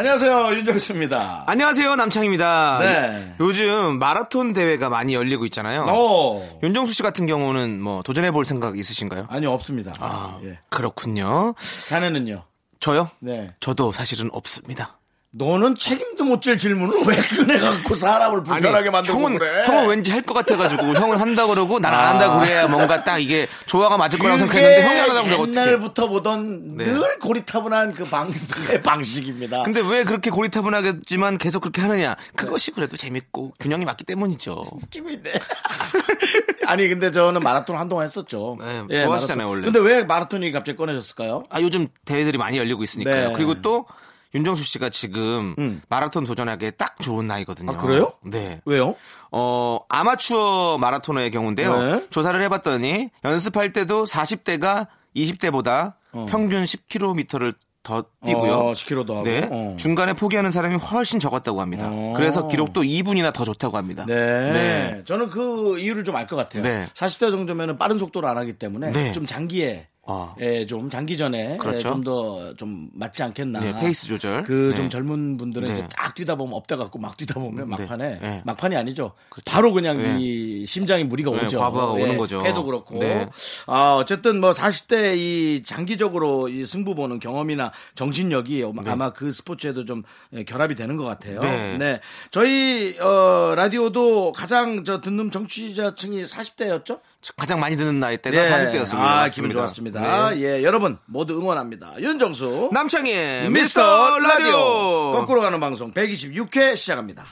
안녕하세요 윤정수입니다. 안녕하세요 남창입니다. 네. 요즘 마라톤 대회가 많이 열리고 있잖아요. 오. 윤정수 씨 같은 경우는 뭐 도전해 볼 생각 있으신가요? 아니요 없습니다. 아, 예. 그렇군요. 자네는요? 저요? 네. 저도 사실은 없습니다. 너는 책임도 못 질 질문을 왜 꺼내갖고 사람을 불편하게 만들고 형은 그래? 형은 왠지 할 것 같아가지고 형은 한다 그러고 나는 안 한다 그래야 뭔가 딱 이게 조화가 맞을 거라고 생각했는데 형이 그러면 어떻게? 옛날부터 보던 네. 늘 고리타분한 그 방송의 방식입니다. 근데 왜 그렇게 고리타분하겠지만 계속 그렇게 하느냐? 그것이 그래도 재밌고 균형이 맞기 때문이죠. 느낌인데. 아니 근데 저는 마라톤 한동안 했었죠. 네, 좋아하시잖아요, 마라톤. 원래. 근데 왜 마라톤이 갑자기 꺼내졌을까요? 아 요즘 대회들이 많이 열리고 있으니까요. 네. 그리고 또 윤정수 씨가 지금 음. 마라톤 도전하기에 딱 좋은 나이거든요. 아, 그래요? 네. 왜요? 어 아마추어 마라토너의 경우인데요. 네. 조사를 해봤더니 연습할 때도 40대가 20대보다 평균 10km를 더 뛰고요. 어, 10km 더 하고. 네. 어. 중간에 포기하는 사람이 훨씬 적었다고 합니다. 어. 그래서 기록도 2분이나 더 좋다고 합니다. 네. 네. 저는 그 이유를 좀 알 것 같아요. 네. 40대 정도면 빠른 속도로 안 하기 때문에 네. 좀 장기에 아. 예, 좀 장기전에 그렇죠. 좀더 좀 맞지 않겠나. 네, 페이스 조절. 그좀 네. 젊은 분들은 네. 이제 딱 뛰다 보면 up돼 갖고 막 뛰다 보면 네. 막판에 네. 막판이 아니죠. 그렇죠. 바로 그냥 네. 이 심장이 무리가 네, 오죠. 과부하가 예, 오는 거죠. 폐도 그렇고. 네. 아, 어쨌든 뭐 40대 이 장기적으로 이 승부 보는 경험이나 정신력이 아마 그 스포츠에도 좀 예, 결합이 되는 것 같아요. 네. 저희 어, 라디오도 가장 저 듣는 정치자층이 40대였죠? 가장 많이 듣는 나이대가 40대였습니다. 아, 기분 좋았습니다. 네. 예, 여러분 모두 응원합니다. 윤정수 남창희의 미스터 라디오. 거꾸로 가는 방송 126회 시작합니다.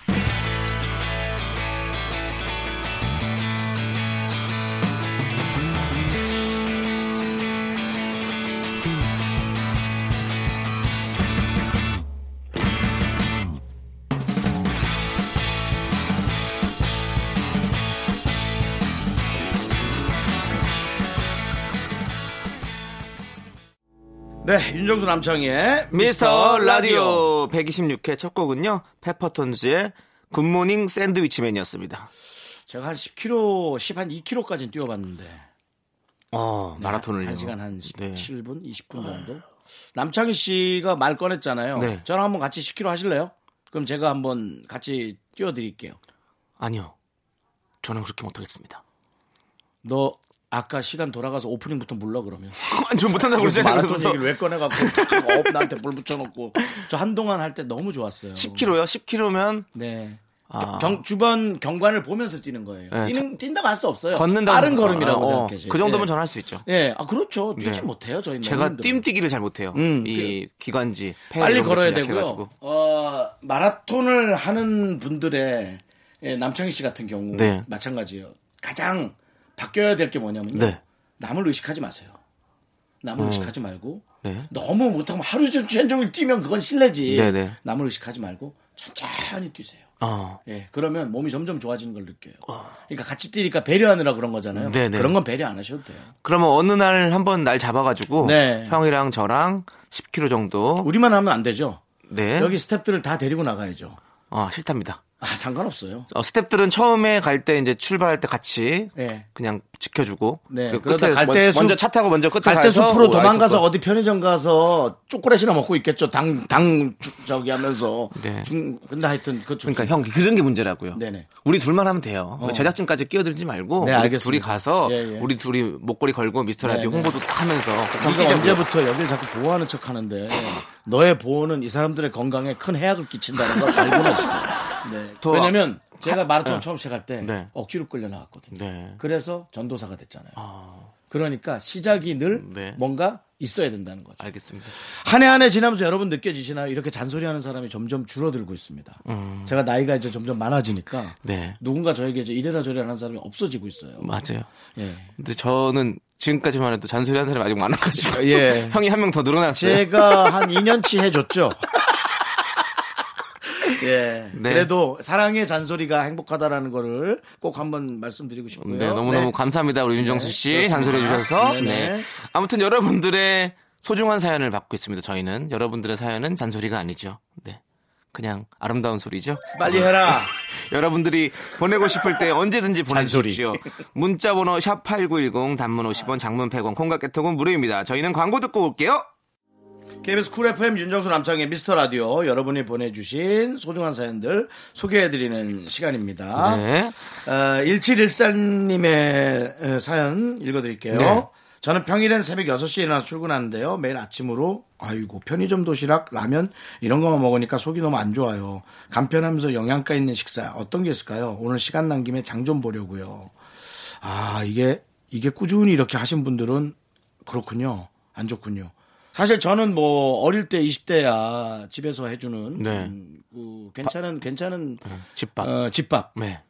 네, 윤정수 남창희의 미스터 라디오 126회 첫 곡은요. 페퍼톤즈의 굿모닝 샌드위치맨이었습니다. 제가 한 10km, 10, 한 2km까지는 뛰어봤는데. 어, 마라톤을요. 1시간 한 네. 17분, 20분 정도. 남창희 씨가 말 꺼냈잖아요. 네. 저랑 한번 같이 10km 하실래요? 그럼 제가 한번 같이 뛰어드릴게요. 아니요. 저는 그렇게 못하겠습니다. 너 아까 시간 돌아가서 오프닝부터 물러 그러면. 아니, 좀 못한다고 그러잖아요. 마라톤 얘기를 왜 꺼내갖고 업 나한테 불 붙여놓고 저 한동안 할 때 너무 좋았어요. 10km요? 10km면 네. 아. 경, 주변 경관을 보면서 뛰는 거예요. 네, 뛰는, 뛴다고 할 수 없어요. 걷는다고 빠른 걸음이라고 어, 생각해요. 그 정도면 예. 저는 할수 있죠. 예, 아, 그렇죠. 뛰지 네. 못해요, 저희 제가 뜀뛰기를 잘 못해요. 음, 이 기관지, 폐 빨리 걸어야 좀 되고요. 어, 마라톤을 하는 분들의 예, 남창희 씨 같은 경우 네. 마찬가지예요. 가장 바뀌어야 될 게 뭐냐면요. 네. 남을 의식하지 마세요. 남을 의식하지 말고 네. 너무 못하면 하루 종일 뛰면 그건 실례지. 네네. 남을 의식하지 말고 천천히 뛰세요. 어. 예, 그러면 몸이 점점 좋아지는 걸 느껴요. 그러니까 같이 뛰니까 배려하느라 그런 거잖아요. 네네. 그런 건 배려 안 하셔도 돼요. 그러면 어느 날 한번 날 잡아가지고 네. 형이랑 저랑 10km 정도. 우리만 하면 안 되죠. 네. 여기 스탭들을 다 데리고 나가야죠. 어, 싫답니다. 아, 상관없어요. 어, 스탭들은 처음에 갈 때 이제 출발할 때 같이 네. 그냥 지켜주고 네. 그러다 끝에 갈 먼- 때 먼저 숲- 차 타고 먼저 끝에 가서 숲으로 오, 도망가서. 어디 편의점 가서 초콜릿이나 먹고 있겠죠. 당, 당, 주- 저기 하면서. 네. 중, 근데 하여튼 그 그러니까 형 그런 게 문제라고요. 네네. 우리 둘만 하면 돼요. 제작진까지 끼어들지 말고 네, 우리 알겠습니다. 둘이 가서 예, 예. 우리 둘이 목걸이 걸고 미스터 라디오 네, 네. 홍보도 딱 하면서 뛰자고요. 언제부터 여길 자꾸 보호하는 척 하는데 너의 보호는 이 사람들의 건강에 큰 해악을 끼친다는 걸 알고는 있어. 네. 더- 왜냐면 제가 마라톤 네. 처음 시작할 때 네. 억지로 끌려 나왔거든요. 네. 그래서 전도사가 됐잖아요. 그러니까 시작이 늘 네. 뭔가 있어야 된다는 거죠. 알겠습니다. 한 해 한 해 지나면서 여러분 느껴지시나요? 이렇게 잔소리하는 사람이 점점 줄어들고 있습니다. 제가 나이가 이제 점점 많아지니까 음. 네. 누군가 저에게 이제 이래라 저래라 하는 사람이 없어지고 있어요. 맞아요. 예. 근데 저는 지금까지만 해도 잔소리하는 사람이 아직 많아가지고 예. 형이 한 명 더 늘어났어요. 제가 한 2년치 해줬죠. 예. 네. 그래도 사랑의 잔소리가 행복하다라는 거를 꼭 한번 말씀드리고 싶고요. 네, 너무너무 네. 감사합니다. 우리 윤정수 씨 그렇습니다. 잔소리 해주셔서. 네네. 네. 아무튼 여러분들의 소중한 사연을 받고 있습니다. 저희는 여러분들의 사연은 잔소리가 아니죠. 네. 그냥 아름다운 소리죠. 빨리 해라. 여러분들이 보내고 싶을 때 언제든지. 보내주십시오. 문자번호 샵8910 단문 50원 장문 100원 콩과 깨톡은 무료입니다. 저희는 광고 듣고 올게요. KBS 쿨 FM 윤정수 남창희의 미스터 라디오 여러분이 보내주신 소중한 사연들 소개해드리는 시간입니다. 네. 어, 1714님의 사연 읽어드릴게요. 네. 저는 평일엔 새벽 6시에 일어나서 출근하는데요. 매일 아침으로 아이고 편의점 도시락, 라면 이런 것만 먹으니까 속이 너무 안 좋아요. 간편하면서 영양가 있는 식사 어떤 게 있을까요? 오늘 시간 난 김에 장 좀 보려고요. 아 이게 이게 꾸준히 이렇게 하신 분들은 그렇군요. 안 좋군요. 사실 저는 뭐 어릴 때 20대야 집에서 해주는 네. 음, 그 괜찮은 괜찮은 집밥. 어, 집밥 네.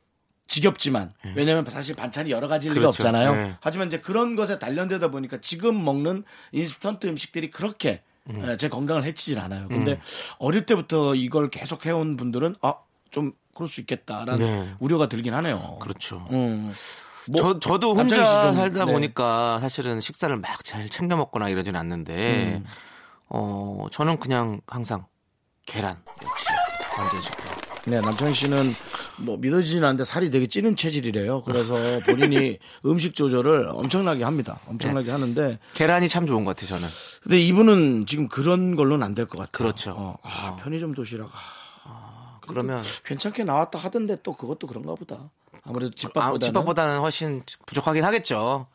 지겹지만 왜냐면 사실 반찬이 여러 가지일 리가 그렇죠. 없잖아요. 네. 하지만 이제 그런 것에 단련되다 보니까 지금 먹는 인스턴트 음식들이 그렇게 음. 에, 제 건강을 해치질 않아요. 근데 어릴 때부터 이걸 계속 해온 분들은 아좀 그럴 수 있겠다라는 네. 우려가 들긴 하네요. 그렇죠. 음. 뭐, 저, 저도 혼자 좀, 살다 네. 보니까 사실은 식사를 막 잘 챙겨 먹거나 이러진 않는데, 음. 어, 저는 그냥 항상 계란, 역시. 좋고. 네, 남창희 씨는 뭐 믿어지진 않는데 살이 되게 찌는 체질이래요. 그래서 본인이 음식 조절을 엄청나게 합니다. 엄청나게 네. 하는데 계란이 참 좋은 것 같아요, 저는. 근데 이분은 지금 그런 걸로는 안 될 것 같아요. 그렇죠. 어, 아, 편의점 도시락. 아, 그러면 괜찮게 나왔다 하던데 또 그것도 그런가 보다. 아무래도 아, 집밥보다는 집밥보다는 훨씬 부족하긴 하겠죠.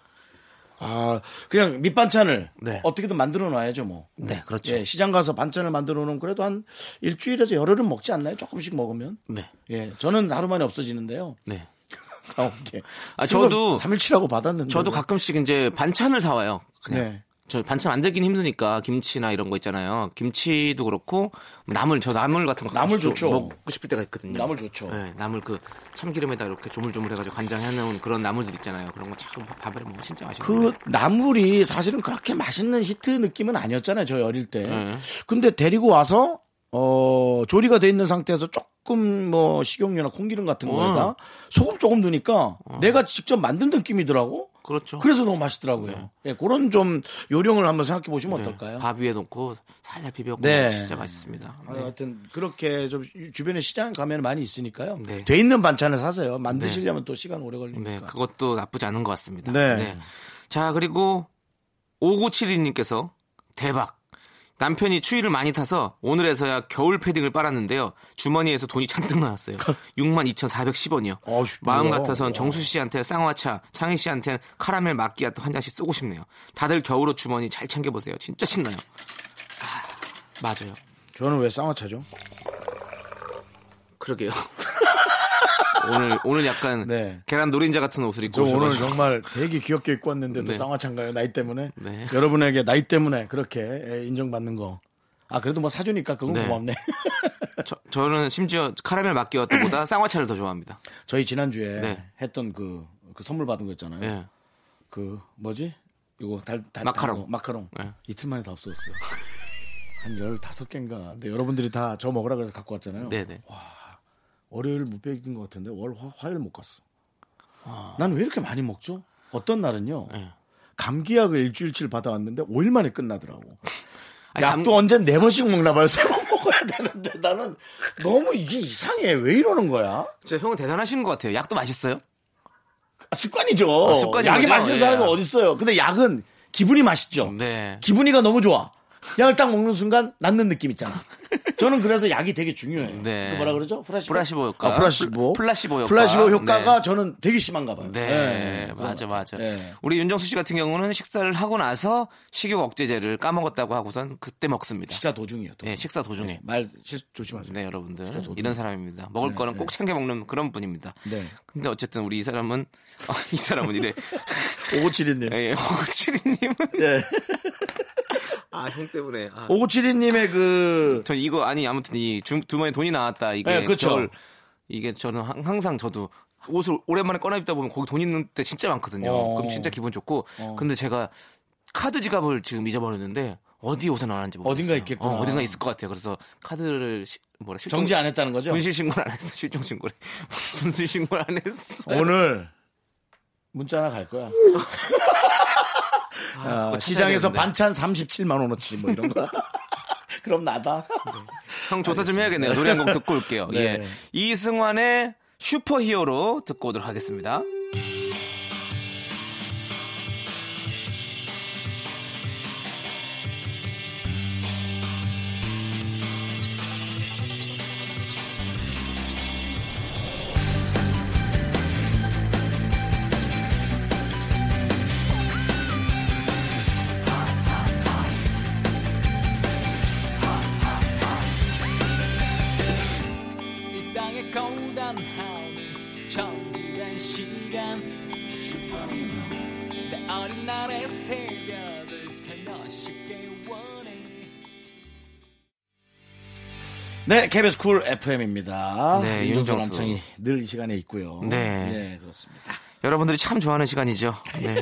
아, 그냥 밑반찬을 네. 어떻게든 만들어 놔야죠, 뭐. 네, 그렇죠. 예, 시장 가서 반찬을 만들어 놓으면 그래도 한 일주일에서 열흘은 먹지 않나요? 조금씩 먹으면. 네. 예, 저는 하루 만에 없어지는데요. 네. 사온 게. 아, 저도- 3일치라고 받았는데. 저도 가끔씩 이제 반찬을 사와요. 그냥. 네. 저 반찬 만들긴 힘드니까 김치나 이런 거 있잖아요. 김치도 그렇고 나물 저 나물 같은 거 나물 좋죠. 먹고 싶을 때가 있거든요. 나물 좋죠. 네, 나물 그 참기름에다 이렇게 조물조물 해가지고 간장 해놓은 그런 나물들 있잖아요. 그런 거 참 밥에 먹으면 진짜 맛있어요. 그 나물이 사실은 그렇게 맛있는 히트 느낌은 아니었잖아요. 저희 어릴 때. 네. 근데 데리고 와서 어 조리가 돼 있는 상태에서 조금 뭐 식용유나 콩기름 같은 어. 거에다 소금 조금 넣으니까 내가 직접 만든 느낌이더라고. 그렇죠. 그래서 너무 맛있더라고요. 예, 그런 좀 요령을 한번 생각해 보시면 네, 어떨까요? 밥 위에 놓고 살살 비벼 네. 먹으면 진짜 맛있습니다. 아, 네. 하여튼 그렇게 좀 주변에 시장 가면 많이 있으니까요. 네. 돼 있는 반찬을 사세요. 만드시려면 또 시간 오래 네, 걸리니까. 그것도 나쁘지 않은 것 같습니다. 네. 자, 그리고 5972님께서 대박. 남편이 추위를 많이 타서 오늘에서야 겨울 패딩을 빨았는데요. 주머니에서 돈이 잔뜩 나왔어요. 62,410원이요. 어우, 마음. 같아선 정수 씨한테 쌍화차, 창희 씨한테 카라멜 마끼아또 한 잔씩 쏘고 싶네요. 다들 겨울옷 주머니 잘 챙겨보세요. 진짜 신나요. 아, 맞아요. 저는 왜 쌍화차죠? 그러게요. 오늘 오늘 약간 네. 계란 노린자 같은 옷을 저 입고 오늘 정말 되게 귀엽게 입고 왔는데도 네. 쌍화차인가요? 나이 때문에? 네. 여러분에게 나이 때문에 그렇게 예, 인정받는 거. 아, 그래도 뭐 사주니까 그건 네. 고맙네. 저, 저는 심지어 카라멜 마끼아또보다 쌍화차를 더 좋아합니다. 저희 지난주에 네. 했던 그, 그 선물 받은 거 있잖아요. 예. 그, 뭐지? 이거 달, 달, 마카롱. 달고, 마카롱. 네. 이틀 만에 다 없어졌어요. 한 15개인가. 근데 여러분들이 다 저 먹으라 그래서 갖고 왔잖아요. 네네. 월요일 못 베긴 것 같은데 월, 화, 화요일 못 갔어. 아. 나는 왜 이렇게 많이 먹죠? 어떤 날은요. 예. 감기약을 일주일치를 받아왔는데 5일 만에 끝나더라고. 아니, 감- 약도 언제 네 번씩 먹나 봐요. 세 번 먹어야 되는데 나는 너무 이게 이상해. 왜 이러는 거야? 진짜 형은 대단하신 것 같아요. 약도 맛있어요? 아, 습관이죠. 아, 습관인 약이 거죠? 맛있는 예. 사람은 어디 있어요? 근데 약은 기분이 맛있죠. 네. 기분이가 너무 좋아. 약을 딱 먹는 순간 낫는 느낌 있잖아. 저는 그래서 약이 되게 중요해요. 네. 그 뭐라 그러죠? 플라시보. 플라시보 효과. 아, 플라시보. 플- 플라시보 효과. 플라시보 효과가 네. 저는 되게 심한가 봐요. 네, 네, 맞아, 것 맞아. 네. 우리 윤정수 씨 같은 경우는 식사를 하고 나서 식욕 억제제를 까먹었다고 하고선 그때 먹습니다. 식사 도중이에요. 도중. 네, 식사 도중에. 말 실, 조심하세요. 네, 여러분들. 이런 사람입니다. 먹을 네, 거는 네. 꼭 챙겨 먹는 그런 분입니다. 네. 근데 어쨌든 우리 이 사람은, 아, 이 사람은 이래. 5972님. 예, 호구치리님은. 예. 아, 형 때문에. 아. 5972님의 그, 저 이거 아니 아무튼 이 주, 주머니에 돈이 나왔다 이게 네, 그쵸. 저를- 이게 저는 항- 항상 저도 옷을 오랜만에 꺼내 입다 보면 거기 돈 있는 때 진짜 많거든요. 어. 그럼 진짜 기분 좋고 근데 제가 카드 지갑을 지금 잊어버렸는데 어디 옷에 넣었는지 모르겠어요. 어딘가 있겠구나. 어, 어딘가 있을 것 같아요. 그래서 카드를 시- 뭐라 실종, 정지 안 했다는 거죠? 분실 신고를 안 했어. 실종 신고를. 분실 신고를 안 했어. 오늘 문자 하나 갈 거야. 아, 그거 시장에서. 반찬 37만 원어치 뭐 이런 거. 그럼 나다. 형 조사 좀 해야겠네요. 노래 한 곡 듣고 올게요. 네. 예. 이승환의 슈퍼히어로 듣고 오도록 하겠습니다. 네, KBS 쿨 FM입니다. 네, 윤정수. 남창희 늘 이 시간에 있고요. 네. 네, 그렇습니다. 여러분들이 참 좋아하는 시간이죠. 네.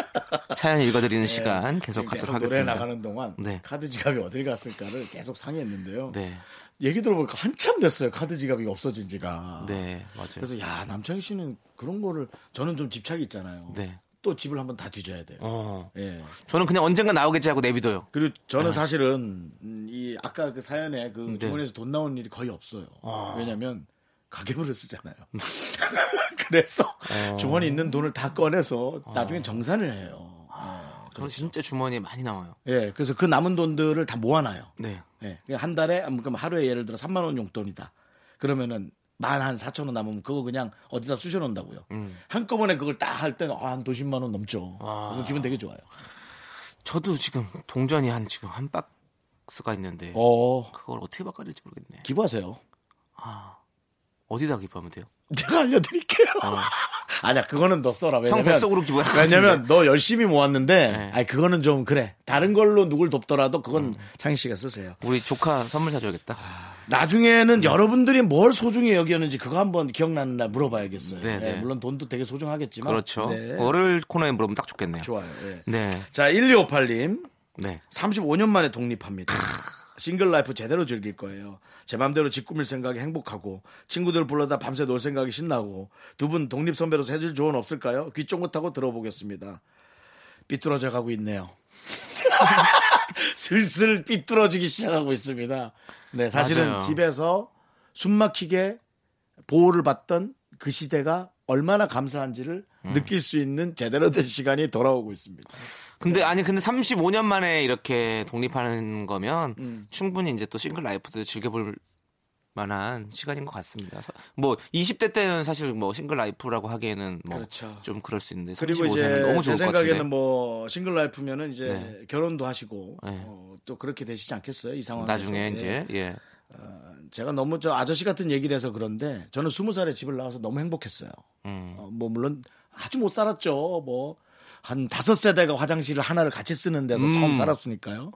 사연 읽어드리는 시간 계속 계속 가도록 노래 하겠습니다. 나가는 동안 네. 카드 지갑이 어딜 갔을까를 계속 상의했는데요. 네. 얘기 들어보니까 한참 됐어요. 카드 지갑이 없어진 지가. 네, 맞아요. 그래서 야 남창희 씨는 그런 거를 저는 좀 집착이 있잖아요. 네. 또 집을 한번 다 뒤져야 돼요. 어. 예. 저는 그냥 언젠가 나오겠지 하고 내비둬요. 그리고 저는 사실은 음, 이 아까 그 사연에 그 네. 주머니에서 돈 나오는 일이 거의 없어요. 왜냐면 가계부를 쓰잖아요. 그래서 주머니 있는 돈을 다 꺼내서 나중에 정산을 해요. 저는 진짜 주머니에 많이 나와요. 예, 그래서 그 남은 돈들을 다 모아놔요. 네. 예, 한 달에 그럼 하루에 예를 들어 3만 원 용돈이다. 그러면은 만 한 4천 원 남으면 그거 그냥 어디다 쑤셔 놓는다고요. 음. 한꺼번에 그걸 딱 할 때는 아, 한 도십만 원 넘죠. 아. 기분 되게 좋아요. 저도 지금 동전이 한 지금 한 박스가 있는데 어, 그걸 어떻게 바꿔야 될지 모르겠네. 기부하세요. 어디다 기부하면 돼요? 내가 알려드릴게요. 아니야, 그거는 너 써라. 형 왜냐면, 뱃속으로 기부할 것 왜냐면 너 열심히 모았는데, 네. 아니, 그거는 좀 그래. 다른 걸로 누굴 돕더라도 그건 창희 씨가 쓰세요. 우리 조카 선물 사줘야겠다. 나중에는 여러분들이 뭘 소중히 여겼는지 그거 한번 기억나는 날 물어봐야겠어요. 네, 네. 예, 물론 돈도 되게 소중하겠지만. 그렇죠. 네. 월요일 코너에 물어보면 딱 좋겠네요. 좋아요. 예. 네. 자, 1258님. 네. 35년 만에 독립합니다. single life 제대로 즐길 거예요. 제 맘대로 집 꾸밀 생각이 행복하고 친구들 불러다 밤새 놀 생각이 신나고 두 분 독립 선배로서 해줄 조언 없을까요? 귀 쫑긋하고 들어보겠습니다. 삐뚤어져 가고 있네요. 슬슬 삐뚤어지기 시작하고 있습니다. 네, 사실은 맞아요. 집에서 숨 막히게 보호를 받던 그 시대가 얼마나 감사한지를 음. 느낄 수 있는 제대로 된 시간이 돌아오고 있습니다. 근데 아니 근데 35년 만에 이렇게 독립하는 거면 음. 충분히 이제 또 single life도 즐겨볼 만한 시간인 것 같습니다. 뭐 20대 때는 사실 뭐 single life라고 하기에는 뭐 그렇죠. 좀 그럴 수 있는데 그리고 35세는 이제 너무 제 좋을 것 생각에는 뭐 single life면은 이제 네. 결혼도 하시고 네. 어, 또 그렇게 되시지 않겠어요 이 상황에서 나중에 예. 이제 예. 제가 너무 저 아저씨 같은 얘기를 해서 그런데 저는 스무 살에 집을 나와서 너무 행복했어요. 음. 어, 뭐 물론 아주 못 살았죠. 뭐 한 다섯 세대가 화장실을 하나를 같이 쓰는 데서 음. 처음 살았으니까요.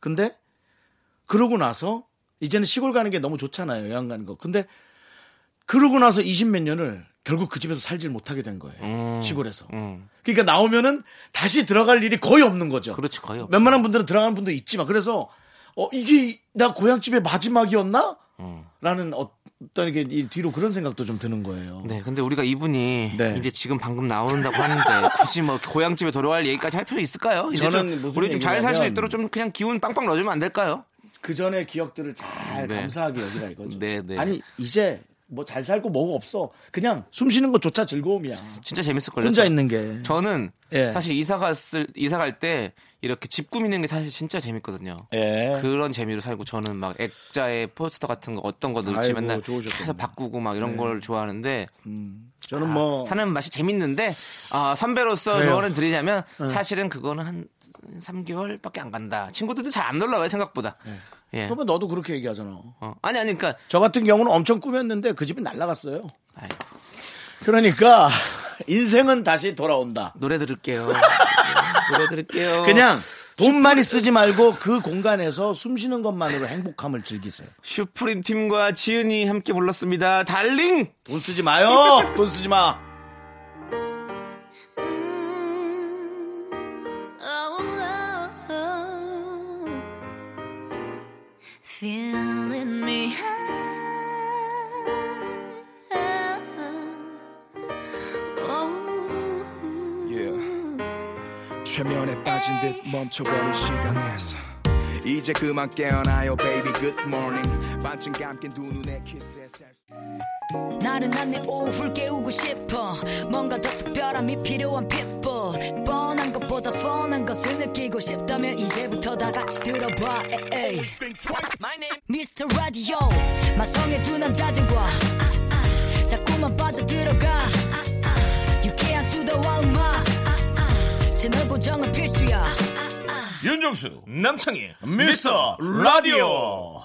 근데 그러고 나서 이제는 시골 가는 게 너무 좋잖아요. 여행 가는 거. 근데 그러고 나서 20 몇 년을 결국 그 집에서 살질 못하게 된 거예요. 음. 시골에서. 음. 그러니까 나오면은 다시 들어갈 일이 거의 없는 거죠. 그렇지 거의 없- 웬만한 분들은 들어가는 분도 있지만 그래서 어 이게 나 고향집의 마지막이었나? 음. 라는 어떤 게이 뒤로 그런 생각도 좀 드는 거예요. 네, 근데 우리가 이분이 네. 이제 지금 방금 나온다고 하는데 굳이 뭐 고향집에 돌아갈 얘기까지 할 필요 있을까요? 이제 저는 좀 우리 좀 잘 살 수 있도록 좀 그냥 기운 빵빵 넣어주면 안 될까요? 그 전의 기억들을 잘 네. 감사하게 여기라 이거죠. 네, 네. 아니 이제 뭐 잘 살고 뭐가 없어. 그냥 숨 쉬는 것조차 즐거움이야. 진짜 재밌을 걸요. 혼자 있는 게. 저는 예. 사실 이사 갔을 이사 갈 때 이렇게 집 꾸미는 게 사실 진짜 재밌거든요. 예. 그런 재미로 살고 저는 막 액자에 포스터 같은 거 어떤 거 넣을지 아이고, 맨날 좋으셨겠네. 계속 바꾸고 막 이런 걸 좋아하는데 저는 뭐 사는 맛이 재밌는데 아, 선배로서 그래요. 조언을 드리자면 사실은 그거는 한 3개월밖에 안 간다. 친구들도 잘 안 놀러 와요 생각보다. 예. 그러면 너도 그렇게 얘기하잖아. 어. 아니 아니 그러니까 저 같은 경우는 엄청 꾸몄는데 그 집이 날라갔어요. 아이고, 그러니까 인생은 다시 돌아온다. 노래 들을게요. 노래 들을게요. 그냥 돈 많이 쓰지 말고 그 공간에서 숨 쉬는 것만으로 행복함을 즐기세요. 슈프림 팀과 지은이 함께 불렀습니다. 달링. 돈 쓰지 마요. 돈 쓰지 마. feeling me oh. yeah. 최면에 빠진 듯 멈춰버린 시간에서. 이제 그만 깨어나요 baby. Good morning. 반쯤 감긴 두 눈에 키스해 나른한 내 오후를 깨우고 싶어. 뭔가 더 특별함이 필요한 people. 뻔한 것보다 뻔한 것을 느끼고 싶다면 이제부터 다 같이 들어봐. Mr. Radio 마성의 두 남자들과 자꾸만 빠져들어가. 유쾌한 수다와 음악. 채널 고정은 필수야 윤정수 남창희 미스터 라디오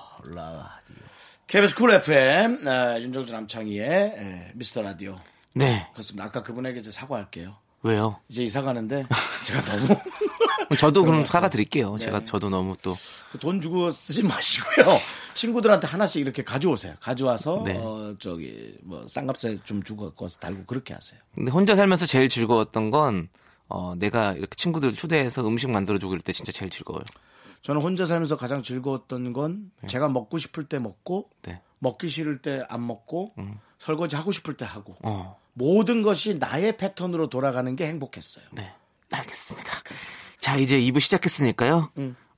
KBS 쿨 FM 아, 윤정수 남창희의 에, 미스터 라디오 네 그렇습니다 아까 그분에게 이제 사과할게요 왜요? 이제 이사 가는데 제가 너무 저도 그럼 사과 드릴게요. 제가 저도 너무 또 그돈 주고 쓰지 마시고요. 친구들한테 하나씩 이렇게 가져오세요. 가져와서 네. 어 저기 뭐 쌍값에 좀 주고 갖고 와서 달고 그렇게 하세요. 근데 혼자 살면서 제일 즐거웠던 건 어, 내가 이렇게 친구들 초대해서 음식 만들어주고 그럴 때 진짜 제일 즐거워요. 저는 혼자 살면서 가장 즐거웠던 건 제가 먹고 싶을 때 먹고 네. 먹기 싫을 때 안 먹고 설거지 하고 싶을 때 하고 어, 모든 것이 나의 패턴으로 돌아가는 게 행복했어요. 네. 알겠습니다. 자, 이제 2부 시작했으니까요.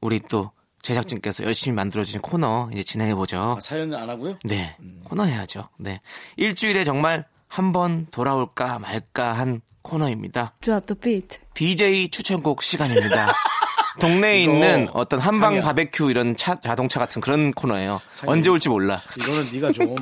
우리 또 제작진께서 열심히 만들어주신 코너 이제 진행해보죠. 아, 사연은 안 하고요. 네. 코너 해야죠. 네. 일주일에 정말 한번 돌아올까 말까 한 코너입니다. Drop the beat. DJ 추천곡 시간입니다. 동네에 있는 어떤 한방 상이야. 바베큐 이런 차, 자동차 같은 그런 코너예요. 상이야. 언제 올지 몰라. 이거는 네가 좀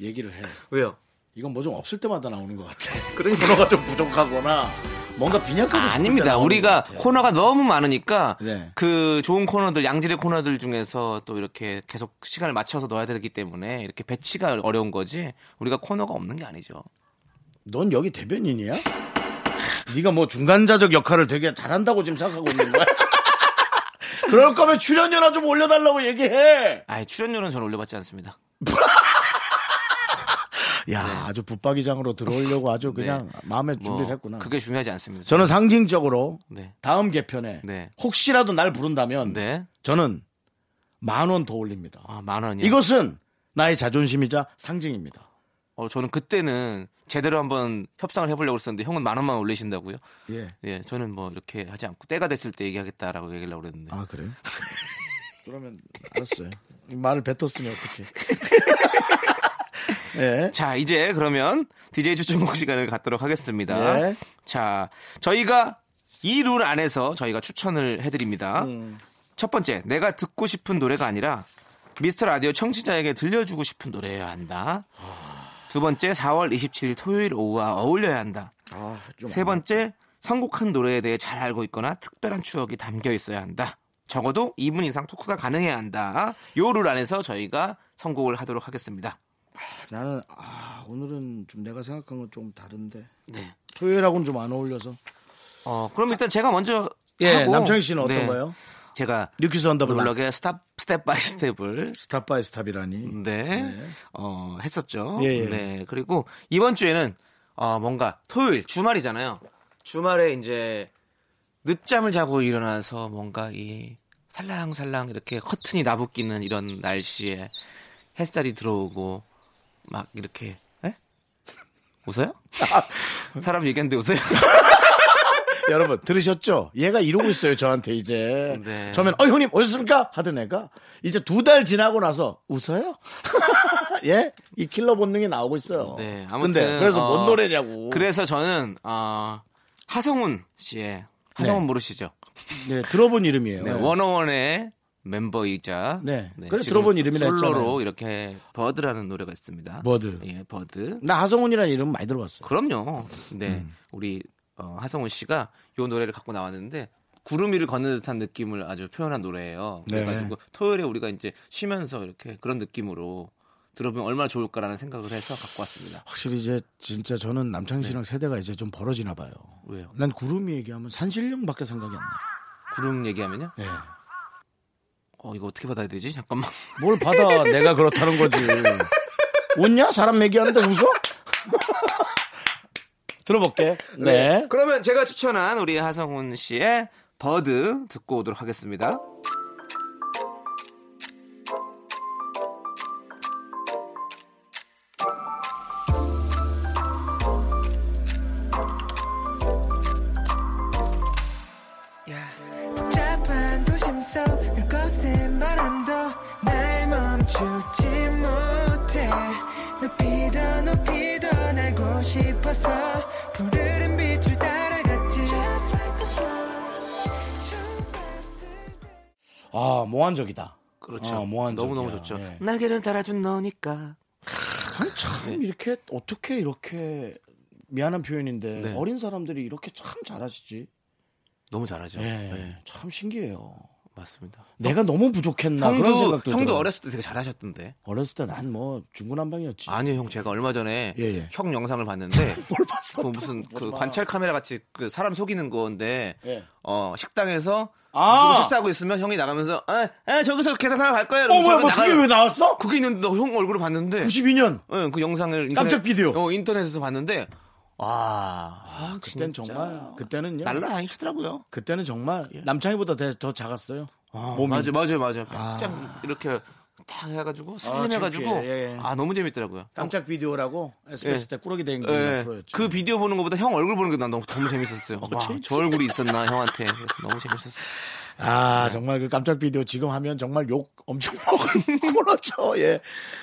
얘기를 해. 왜요? 이건 뭐 좀 없을 때마다 나오는 것 같아. 그러니까 코너가 좀 부족하거나 뭔가 아, 때 아닙니다. 우리가. 코너가 너무 많으니까 네. 그 좋은 코너들 양질의 코너들 중에서 또 이렇게 계속 시간을 맞춰서 넣어야 되기 때문에 이렇게 배치가 어려운 거지. 우리가 코너가 없는 게 아니죠. 넌 여기 대변인이야? 네가 뭐 중간자적 역할을 되게 잘한다고 지금 생각하고 있는 거야? 그럴 거면 출연료나 좀 올려달라고 얘기해. 아, 출연료는 저는 올려받지 않습니다. 야, 아주 붙박이장으로 들어오려고 아주 그냥 마음에 뭐 준비를 했구나. 그게 중요하지 않습니다. 저는 상징적으로 네. 다음 개편에 네. 혹시라도 날 부른다면 네. 저는 만 원 더 올립니다. 아, 만 원이요. 이것은 나의 자존심이자 상징입니다. 어, 저는 그때는 제대로 한번 협상을 해보려고 했었는데 형은 만 원만 올리신다고요? 예. 예, 저는 뭐 이렇게 하지 않고 때가 됐을 때 얘기하겠다라고 얘기하려고 그랬는데. 아, 그래요? 그러면 알았어요. 이 말을 뱉었으니 어떡해. 예. 자, 이제 그러면 DJ 추천곡 시간을 갖도록 하겠습니다. 네. 자, 저희가 이 룰 안에서 저희가 추천을 해드립니다. 음. 첫 번째, 내가 듣고 싶은 노래가 아니라 미스터 라디오 청취자에게 들려주고 싶은 노래여야 한다. 두 번째, 4월 27일 토요일 오후와 어울려야 한다. 아, 좀세 번째, 선곡한 노래에 대해 잘 알고 있거나 특별한 추억이 담겨 있어야 한다. 적어도 2분 이상 토크가 가능해야 한다. 요 룰 안에서 저희가 선곡을 하도록 하겠습니다. 나는 아, 오늘은 좀 내가 생각한 건 좀 다른데 네. 토요일하고는 좀 안 어울려서. 어, 그럼 일단 제가 먼저 예, 남창희 씨는 어떤 네. 거예요? 제가 뉴키스 언더 블락. 블럭의 스탑 스텝 바이 스텝을 스탑 바이 스탑이라니. 네, 네. 어, 했었죠. 예, 예. 네. 그리고 이번 주에는 어, 뭔가 토요일 주말이잖아요. 주말에 이제 늦잠을 자고 일어나서 뭔가 이 살랑살랑 이렇게 커튼이 나부끼는 이런 날씨에 햇살이 들어오고 막 이렇게 에? 웃어요? 사람 얘기하는데 웃어요? 여러분 들으셨죠? 얘가 이러고 있어요 저한테 이제. 네. 처음엔 어 형님 오셨습니까? 하던 애가 이제 두 달 지나고 나서 웃어요? 예? 이 킬러 본능이 나오고 있어요. 네, 아무튼 근데 그래서 어, 뭔 노래냐고. 그래서 저는 어, 하성운 씨의 하성운 네. 모르시죠? 네, 들어본 이름이에요. 네, 네. 워너원의 멤버이자 네. 그래, 지금 들어본 이름이라 솔로로 했잖아요. 이렇게 Bird라는 노래가 있습니다. Bird. 예, Bird. 나 하성운이라는 이름 많이 들어봤어요. 그럼요. 네, 음. 우리 어, 하성운 씨가 요 노래를 갖고 나왔는데 구름 위를 걷는 듯한 느낌을 아주 표현한 노래예요. 네. 그래가지고 토요일에 우리가 이제 쉬면서 이렇게 그런 느낌으로 들어보면 얼마나 좋을까라는 생각을 해서 갖고 왔습니다. 확실히 이제 진짜 저는 남창희 네. 씨랑 세대가 이제 좀 벌어지나 봐요. 왜요? 난 구름이 얘기하면 산신령밖에 생각이 안 나. 구름 얘기하면요? 예. 어, 이거 어떻게 받아야 되지? 잠깐만. 뭘 받아 내가 그렇다는 거지. 웃냐? 사람 얘기하는데 웃어? 들어볼게. 네. 그러면 제가 추천한 우리 하성훈 씨의 버드 듣고 오도록 하겠습니다. 멈추지 못해 높이도 높이도 날고 싶어서 푸르른 빛을 따라갔지 Just like the sun 아, 모한적이다. 그렇죠. 어, 모한적이야. 너무너무 좋죠. 예. 날개를 달아준 너니까. 아니, 참 이렇게 어떻게 이렇게 미안한 표현인데 네. 어린 사람들이 이렇게 참 잘하시지. 너무 잘하죠. 예, 네, 참 신기해요. 맞습니다. 내가 너무 부족했나 그런 형도, 생각도 형도 들어요. 어렸을 때 되게 잘하셨던데. 어렸을 때 난 뭐 중구난방이었지. 아니요, 형 제가 얼마 전에 예, 예. 형 영상을 봤는데 뭘 봤어? 그 무슨 그 관찰 카메라 같이 그 사람 속이는 건데 예. 어 식당에서 아! 누구 식사하고 있으면 형이 나가면서 아, 아, 저기서 계산하러 갈 거예요. 어, 뭐야, 뭐 나가요. 그게 왜 나왔어? 그게 있는데 형 얼굴을 봤는데 92년. 어, 그 영상을 깜짝 비디오. 어, 인터넷에서 봤는데 와, 아, 그땐 진짜 정말 그때는요. 날라 다니시더라고요. 그때는 정말 남창희보다 더- 더 작았어요. 몸이. 맞아, 맞아요, 맞아요. 쫙 이렇게 딱 해가지고 스lim해가지고 창피해. 예, 예. 아 너무 재밌더라고요. 깜짝 비디오라고 SBS 예. 때 꾸러기 대행진 예, 프로였죠. 그 비디오 보는 것보다 형 얼굴 보는 게 난 너무, 너무 재밌었어요. 와, 저 얼굴이 있었나 형한테 그래서 너무 재밌었어요. 아, 정말 그 깜짝 비디오 지금 하면 정말 욕 엄청 먹은 코너죠. 예.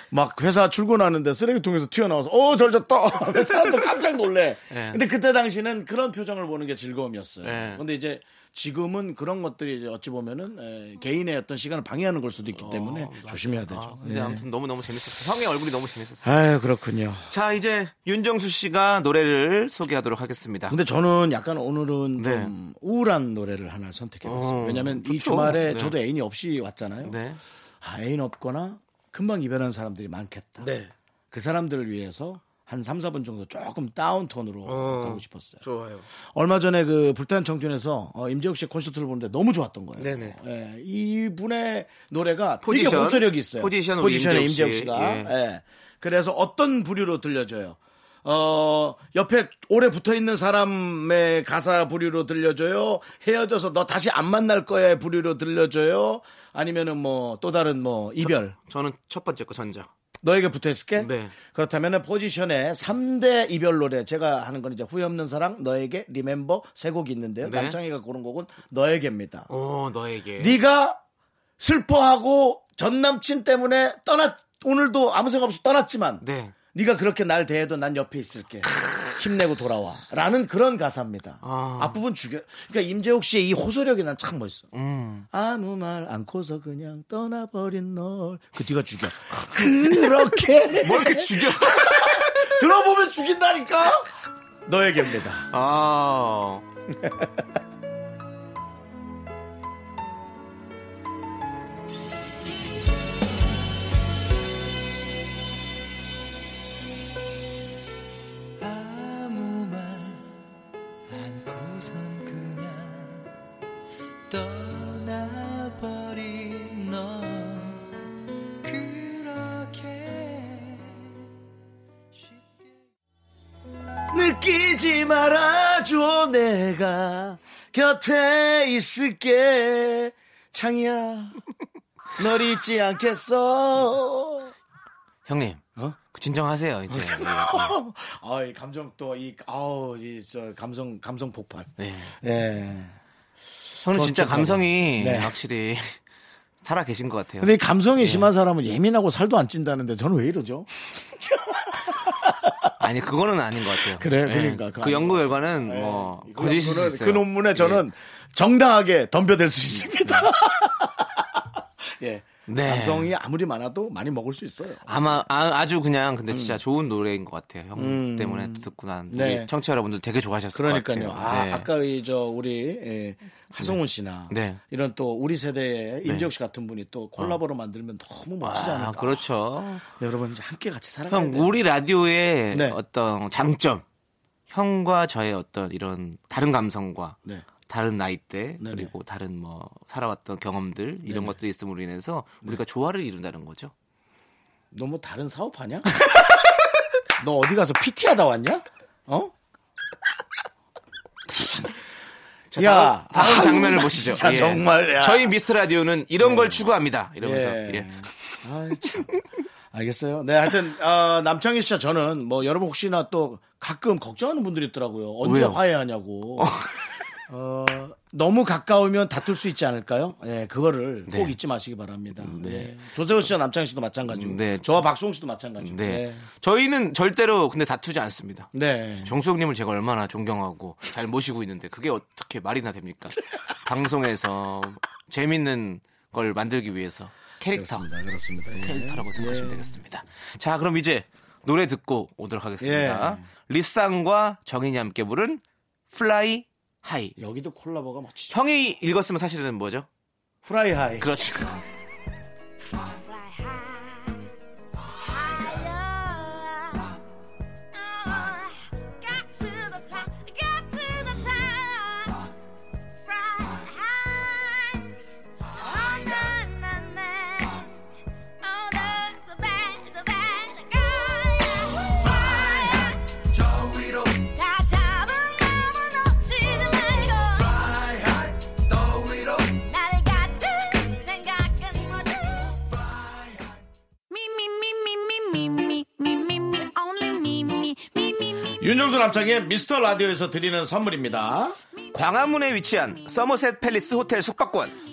막 회사 출근하는데 쓰레기통에서 튀어나와서, 어, 절 졌다. 사람들 깜짝 놀래. 예. 근데 그때 당시는 그런 표정을 보는 게 즐거움이었어요. 예. 근데 이제 지금은 그런 것들이 이제 어찌 보면은 에, 개인의 어떤 시간을 방해하는 걸 수도 있기 때문에 조심해야 되죠. 근데 예. 아무튼 너무 너무 재밌었어요. 형의 얼굴이 너무 재밌었어요. 아유, 그렇군요. 자 이제 윤정수 씨가 노래를 소개하도록 하겠습니다. 근데 저는 약간 오늘은 네. 좀 우울한 노래를 하나 선택해봤어요. 어, 왜냐면 이 좋죠. 주말에 네. 저도 애인이 없이 왔잖아요. 네. 아, 애인 없거나 금방 이별한 사람들이 많겠다. 네. 그 사람들을 위해서 한 3, 4분 정도 조금 다운 톤으로 어. 가고 싶었어요. 좋아요. 얼마 전에 그 불타는 청춘에서 어, 임재욱 씨의 콘서트를 보는데 너무 좋았던 거예요. 네네. 예, 이분의 노래가 포지션. 되게 호소력이 있어요. 포지션 우리 포지션의 임재욱 임재욱 씨. 씨가. 예. 예. 그래서 어떤 부류로 들려줘요? 어, 옆에 오래 붙어 있는 사람의 가사 부류로 들려줘요. 헤어져서 너 다시 안 만날 거야의 부류로 들려줘요. 아니면은 뭐 또 다른 뭐 이별. 저 는 첫 번째 거 전자. 너에게 붙어 있을게? 네. 그렇다면 포지션에 3대 이별 노래 제가 하는 건 이제 후회 없는 사랑 너에게 Remember 세 곡이 있는데요. 네. 남창희가 고른 곡은 너에게입니다. 오 너에게. 네가 슬퍼하고 전 남친 때문에 떠났 오늘도 아무 생각 없이 떠났지만 네. 네가 그렇게 날 대해도 난 옆에 있을게. 힘내고 돌아와. 라는 그런 가사입니다. 아. 앞부분 죽여. 그러니까 임재욱 씨의 이 호소력이 난 참 멋있어. 음. 아무 말 않고서 그냥 떠나버린 널. 그 뒤가 죽여. 그렇게. 뭘 이렇게 죽여? 들어보면 죽인다니까? 너에게입니다. 아. 곁에 있을게. 창이야, 널 잊지 않겠어. 형님. 어? 그 진정하세요 이제. 아, 이 감정 또, 이, 아우, 이, 저, 감성, 감성 폭발. 네. 예. 형님 진짜. 감성이 네. 확실히 살아 계신 것 같아요. 근데 이 감성이 심한 사람은 예민하고 살도 안 찐다는데 저는 왜 이러죠? 아니 그거는 아닌 것 같아요. 그래, 예. 그러니까. 그 연구 결과는 뭐그 거짓일 수 있어요. 그 논문에 저는 정당하게 덤벼댈 수 있습니다. 예. 네. 감성이 아무리 많아도 많이 먹을 수 있어요. 아마 아, 주 그냥 근데 진짜 좋은 노래인 것 같아요. 형 음. 때문에 듣고 난 네. 우리 청취자 여러분들 되게 좋아하셨을 그러니까요. 것 같아요. 아, 네. 아까 이저 우리 예, 하성훈 씨나 네. 이런 또 우리 세대의 임재욱 씨 같은 분이 또 콜라보로 만들면 너무 멋지지 않을까. 아, 그렇죠. 네, 여러분 이제 함께 같이 살아가야 형 돼요. 우리 라디오의 네. 어떤 장점, 형과 저의 어떤 이런 다른 감성과 네. 다른 나이대 네네. 그리고 다른 뭐 살아왔던 경험들 이런 것들이 있음으로 인해서 네. 우리가 조화를 이룬다는 거죠. 너 뭐 다른 사업하냐? 너 어디 가서 PT 하다 왔냐? 어? 자, 야, 다음, 다음 아유, 장면을 나 보시죠. 진짜 정말, 야. 저희 미스터 라디오는 이런 걸 추구합니다. 이러면서 예. 예. 참. 알겠어요. 네, 하여튼 어, 남창희 씨와 저는 뭐 여러분 혹시나 또 가끔 걱정하는 분들이 있더라고요. 언제 왜요? 화해하냐고. 어, 너무 가까우면 다툴 수 있지 않을까요? 예, 그거를 네. 꼭 잊지 마시기 바랍니다. 네. 조세호 씨와 남창희 씨도 마찬가지고. 네. 저와 박수홍 씨도 마찬가지고. 네. 네. 저희는 절대로 근데 다투지 않습니다. 네. 정수영님을 제가 얼마나 존경하고 잘 모시고 있는데 그게 어떻게 말이나 됩니까? 방송에서 재밌는 걸 만들기 위해서 캐릭터 그렇습니다. 그렇습니다. 예. 캐릭터라고 생각하시면 되겠습니다. 자, 그럼 이제 노래 듣고 오도록 하겠습니다. 예. 리쌍과 정인이 함께 부른 Fly High. 여기도 콜라보가 멋지죠. 형이 읽었으면 사실은 뭐죠? Fly High. 그렇죠. 윤정수 남창희의 미스터 라디오에서 드리는 선물입니다. 광화문에 위치한 서머셋 팰리스 호텔 숙박권,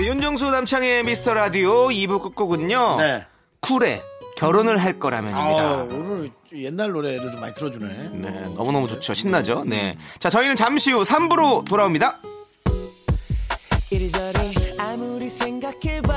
네, 윤정수 남창희의 미스터 라디오 2부 끝곡은요 네. 쿨의 결혼을 할 아, 거라면입니다 오늘 옛날 노래를 좀 많이 틀어주네. 네, 너무너무 좋죠 신나죠 네. 자 저희는 잠시 후 3부로 돌아옵니다 이리저리 아무리 생각해봐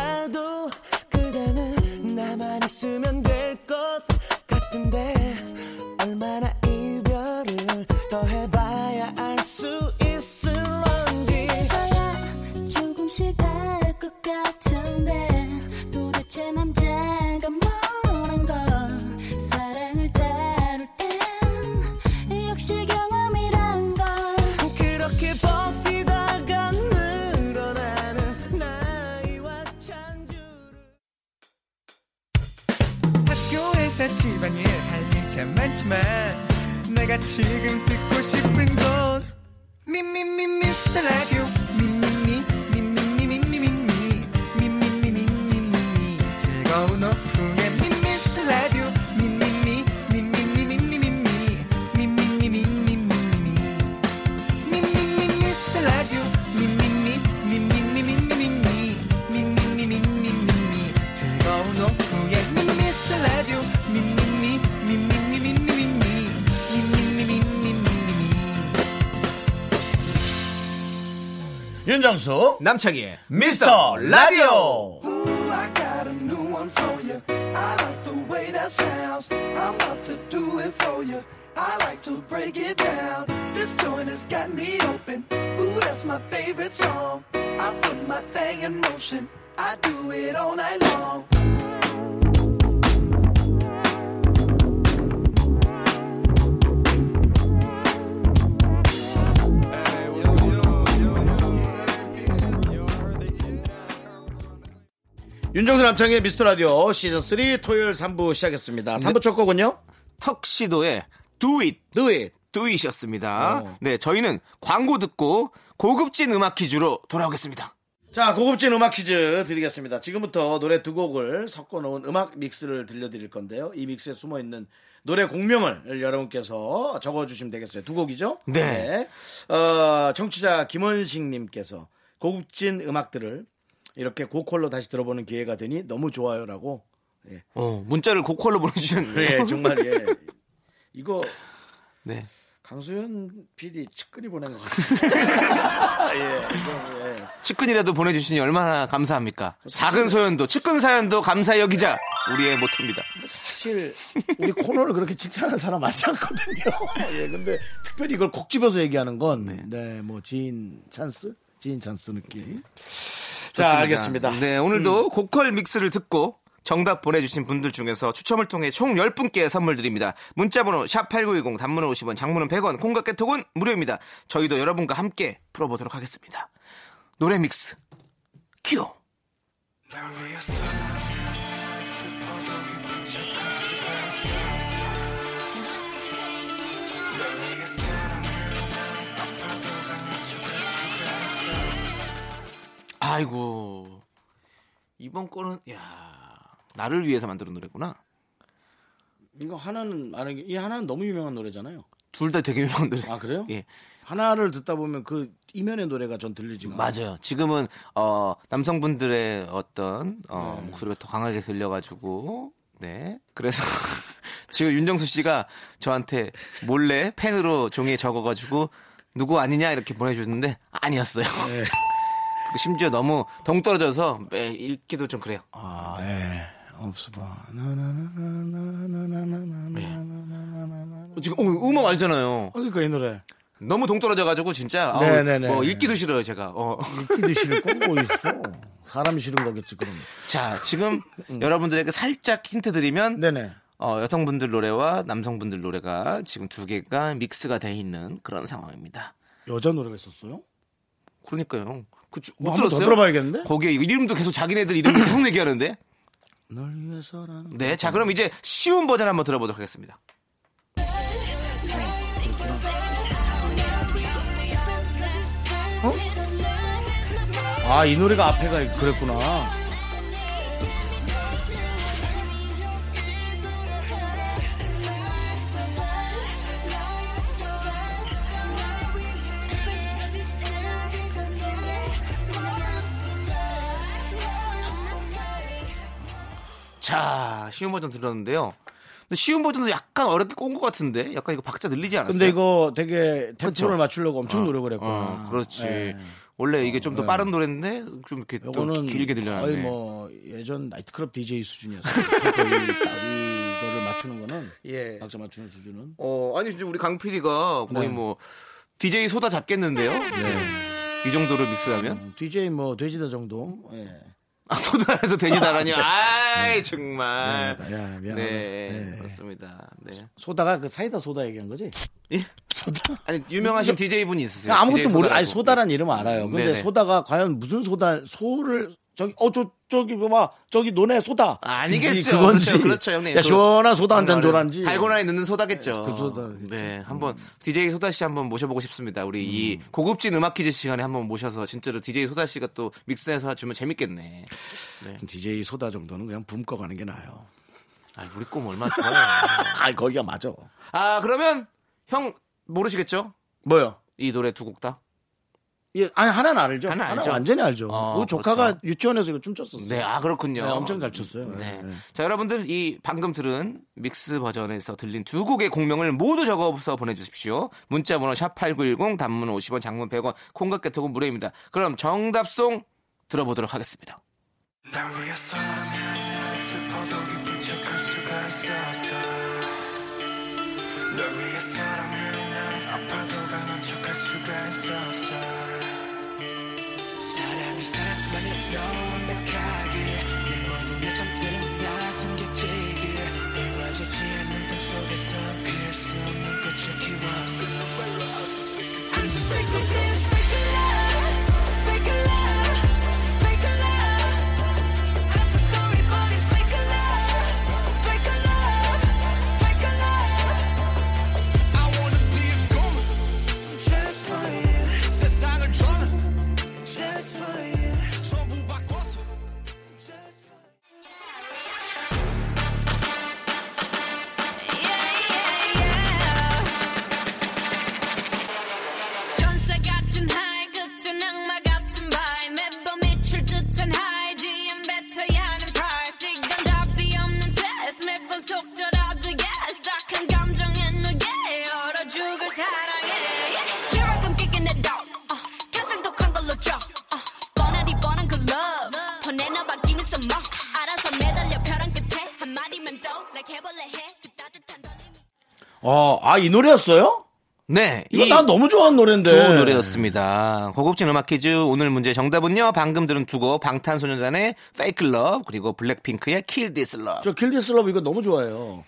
윤정수 남창희의 미스터 라디오. 윤정수 남창의 미스터 라디오 시즌 3 토요일 3부 시작했습니다. 3부 첫 곡은요? 턱시도의 Do It Do It. Do It이었습니다 어. 네 저희는 광고 듣고 고급진 음악 퀴즈로 돌아오겠습니다 자, 고급진 음악 퀴즈 드리겠습니다. 지금부터 노래 두 곡을 섞어 놓은 음악 믹스를 들려드릴 건데요. 이 믹스에 숨어 있는 노래 공명을 여러분께서 적어주시면 되겠어요. 두 곡이죠? 네. 어, 청취자 김원식님께서 고급진 음악들을 이렇게 고퀄로 다시 들어보는 기회가 되니 너무 좋아요라고. 예, 어, 문자를 고퀄로 보내주셨네요 예 정말 예. 이거 네. 강수현 PD 측근이 보낸 것 같아요. 예, 좀, 예. 측근이라도 보내주시니 얼마나 감사합니까? 작은 소연도, 측근 사연도 감사 여기자 우리의 모토입니다. 사실 우리 코너를 그렇게 칭찬하는 사람 많지 않거든요. 예, 근데 특별히 이걸 콕 집어서 얘기하는 건, 네, 뭐 지인 찬스, 지인 찬스 느낌. 자, 좋습니다. 알겠습니다. 네, 오늘도 고퀄 믹스를 듣고 정답 보내주신 분들 중에서 추첨을 통해 총 10분께 선물 드립니다. 문자번호 샵8910 단문은 50원 장문은 100원 콩과 깨톡은 무료입니다. 저희도 여러분과 함께 풀어보도록 하겠습니다. 노래 믹스 큐 아이고 이번 거는 야 나를 위해서 만든 노래구나. 이거 하나는 만약에 이 하나는 너무 유명한 노래잖아요. 둘 다 되게 유명한 노래. 아 그래요? 예. 하나를 듣다 보면 그 이면의 노래가 전 들리지가. 맞아요. 지금은 어 남성분들의 어떤 어 네. 목소리가 더 강하게 들려가지고 네 그래서 지금 윤정수 씨가 저한테 몰래 펜으로 종이에 적어가지고 누구 아니냐 이렇게 보내주는데 아니었어요. 네. 그리고 심지어 너무 동떨어져서 매 읽기도 좀 그래요. 아, 예. 없어 봐. 나나나나나나나나나나나나. 어, 지금 어, 음악 알잖아요. 그러니까 이 노래. 너무 동떨어져가지고 진짜 네네네. 뭐 읽기도 싫어요 제가. 어. 읽기도 싫고 뭐 있어. 사람이 싫은 거겠지 그럼. 자 지금 여러분들에게 살짝 힌트 드리면 음. 네네. 어, 여성분들 노래와 남성분들 노래가 지금 두 개가 믹스가 돼 있는 그런 상황입니다. 여자 노래가 있었어요? 그러니까요. 그, 주- 뭐못더 들었어요? 들어봐야겠는데? 거기에 이름도 계속 자기네들 이름 계속 얘기하는데. 널 위해서라는. 네, 자 그럼 이제 쉬운 버전 한번 들어보도록 하겠습니다. 아, 이 노래가 앞에가 그랬구나. 자, 쉬운 버전 들었는데요. 근데 쉬운 버전도 약간 어렵게 꼰 것 같은데, 약간 이거 박자 늘리지 않았어요? 근데 이거 되게 템포를 그쵸? 맞추려고 엄청 어, 노력을 했구나. 어, 그렇지. 예. 원래 이게 좀더 빠른 노래인데 좀 이렇게 또 길게 들려놨네. 거의 뭐 예전 나이트클럽 DJ 수준이었어요. 이, 이 이거를 맞추는 거는 예. 박자 맞추는 수준은 어, 아니 지금 우리 강 PD가 거의 네. 뭐 DJ 소다 잡겠는데요. 네. 이 정도로 믹스하면 DJ 뭐 돼지다 정도. 예. 아, 소다에서 돼지다라니. 아이 정말. 미안하다. 야, 미안하다. 네, 네. 그렇습니다. 네. 소다가 그 사이다 소다 얘기한 거지? 예? 소다. 아니 유명하신 DJ 분이 있으세요. 아무것도 모르. 아니 소다란 이름은 알아요. 근데 네네. 소다가 과연 무슨 소다? 소를 저기 어 저 저기 봐봐 저기 논에 소다. 아니겠죠. 그건지. 그렇죠, 그렇죠, 형님. 야 그- 시원한 소다 한 잔 줘란지. 달고나에 넣는 소다겠죠. 그 소다. 네, 한번 DJ 소다 씨 한번 모셔보고 싶습니다. 우리 이 음. 고급진 음악 퀴즈 시간에 한번 모셔서 진짜로 DJ 소다 씨가 또 믹스해서 주면 재밌겠네. DJ 소다 정도는 그냥 붐꺼 가는 게 나아요. 아, 우리 꿈 얼마나 좋아요. 아 거기가 맞아. 아, 그러면 형 모르시겠죠? 뭐요? 이 노래 두 곡 다? 예, 아니 하나는 알죠. 하나 하나 알죠. 완전히 알죠. 어, 우리 조카가 그렇죠. 유치원에서 이거 춤췄었어요. 네, 아 그렇군요. 네, 엄청 잘 췄어요. 네. 네. 자, 여러분들 이 방금 들은 믹스 버전에서 들린 두 곡의 공명을 모두 적어서 보내주십시오. 문자번호 샵 #8910 단문 50원, 장문 100원, 콩과 깨톡은 무료입니다. 그럼 정답송 들어보도록 하겠습니다. 사랑이 사랑만은 너 완벽하게 내 모든 요점들은 다 숨겨지길 이루어지지 않는 꿈 속에서 피할 수 없는 꽃을 키웠어 I'm sick of this 이 노래였어요? 네. 이거 이난 너무 좋아하는 노래인데. 좋은 노래였습니다. 고급진 음악 퀴즈 오늘 문제 정답은요. 방금 들은 두 곡 방탄소년단의 Fake Love 그리고 블랙핑크의 Kill This Love. 저 킬디슬럽 이거 너무 좋아해요.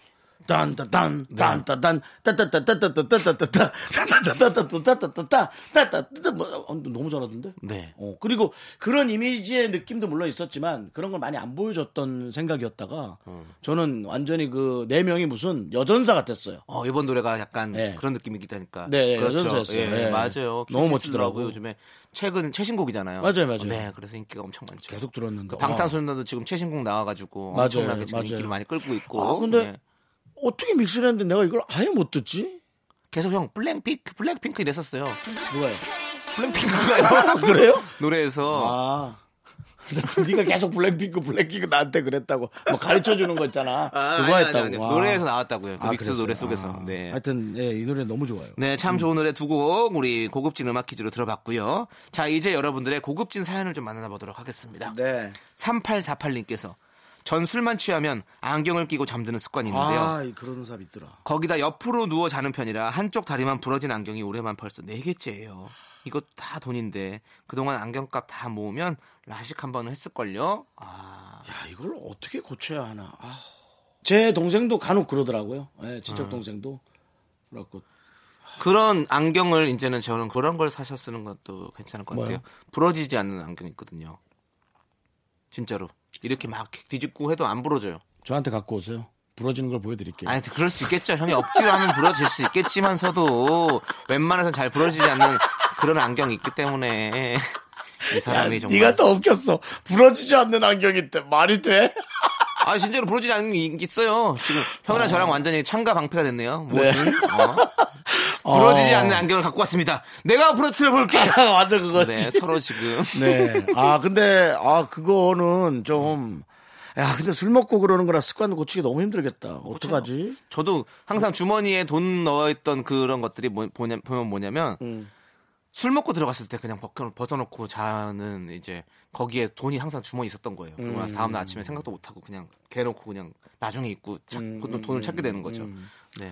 너무 잘하던데? 네. 어, 그리고 그런 이미지의 느낌도 물론 있었지만 그런 걸 많이 안 보여줬던 생각이었다가 저는 완전히 그 네 명이 무슨 여전사 같았어요. 어, 이번 노래가 약간 네. 그런 느낌이 있다니까. 네, 그렇죠. 여전사였어요. 예, 네. 맞아요. 너무 멋지더라고요. 요즘에 최근 최신곡이잖아요. 맞아요, 맞아요. 네, 그래서 인기가 엄청 많죠. 계속 들었는데. 그 방탄소년단도 지금 최신곡 나와가지고 맞아요, 엄청나게 지금 맞아요. 인기를 많이 끌고 있고. 아, 근데 네. 어떻게 믹스를 했는데 내가 이걸 아예 못 듣지? 계속 형 블랙핑크 블랙핑크 이랬었어요. 누가요? 블랙핑크가요. 그래요? 노래에서 아. 네가 계속 블랙핑크 블랙핑크 나한테 그랬다고 뭐 가르쳐 주는 거 있잖아. 아, 그거 아니, 했다고. 아니, 아니. 와. 노래에서 나왔다고요. 그 아, 믹스 그랬어요? 노래 속에서. 아. 네. 하여튼 예, 이 노래 너무 좋아요. 네, 참 좋은 노래 두 곡 우리 고급진 음악 퀴즈로 들어봤고요. 자, 이제 여러분들의 고급진 사연을 좀 만나 보도록 하겠습니다. 네. 3848님께서 전 술만 취하면 안경을 끼고 잠드는 습관이 있는데요. 아, 이 그런 사람 있더라. 거기다 옆으로 누워 자는 편이라 한쪽 다리만 부러진 안경이 올해만 벌써 네개째예요 이것도 다 돈인데 그동안 안경값 다 모으면 라식 한 번은 했을걸요? 아, 야, 이걸 어떻게 고쳐야 하나. 아. 제 동생도 간혹 그러더라고요. 예, 아. 친척 동생도. 그렇고 그런 안경을 이제는 저는 그런 걸 사셔 쓰는 것도 괜찮을 것 같아요. 뭐요? 부러지지 않는 안경 있거든요. 진짜로. 이렇게 막 뒤집고 해도 안 부러져요. 저한테 갖고 오세요. 부러지는 걸 보여드릴게요. 아니, 그럴 수 있겠죠. 형이 억지로 하면 부러질 수 있겠지만서도 웬만해서 잘 부러지지 않는 그런 안경이 있기 때문에 이 사람이 정말. 네가 더 웃겼어. 부러지지 않는 안경이 있대. 말이 돼? 아, 진짜로 부러지지 않는 게 있어요. 지금 형이랑 저랑 완전히 창가 방패가 됐네요. 무슨? 어? 부러지지 어. 않는 안경을 갖고 왔습니다. 내가 부러뜨려 볼게. 맞아, 그거지. 네, 서로 지금. 네. 아, 근데, 아, 그거는 좀, 야, 근데 술 먹고 그러는 거라 습관 고치기 너무 힘들겠다. 어떡하지? 저도 항상 주머니에 돈 넣어있던 그런 것들이 뭐, 뭐냐, 보면 뭐냐면 음. 술 먹고 들어갔을 때 그냥 벗어놓고 자는 이제 거기에 돈이 항상 주머니 에 있었던 거예요. 음. 나서 다음날 아침에 생각도 못 하고 그냥 개놓고 그냥 나중에 입고 찾, 음, 돈을 찾게 되는 거죠. 네.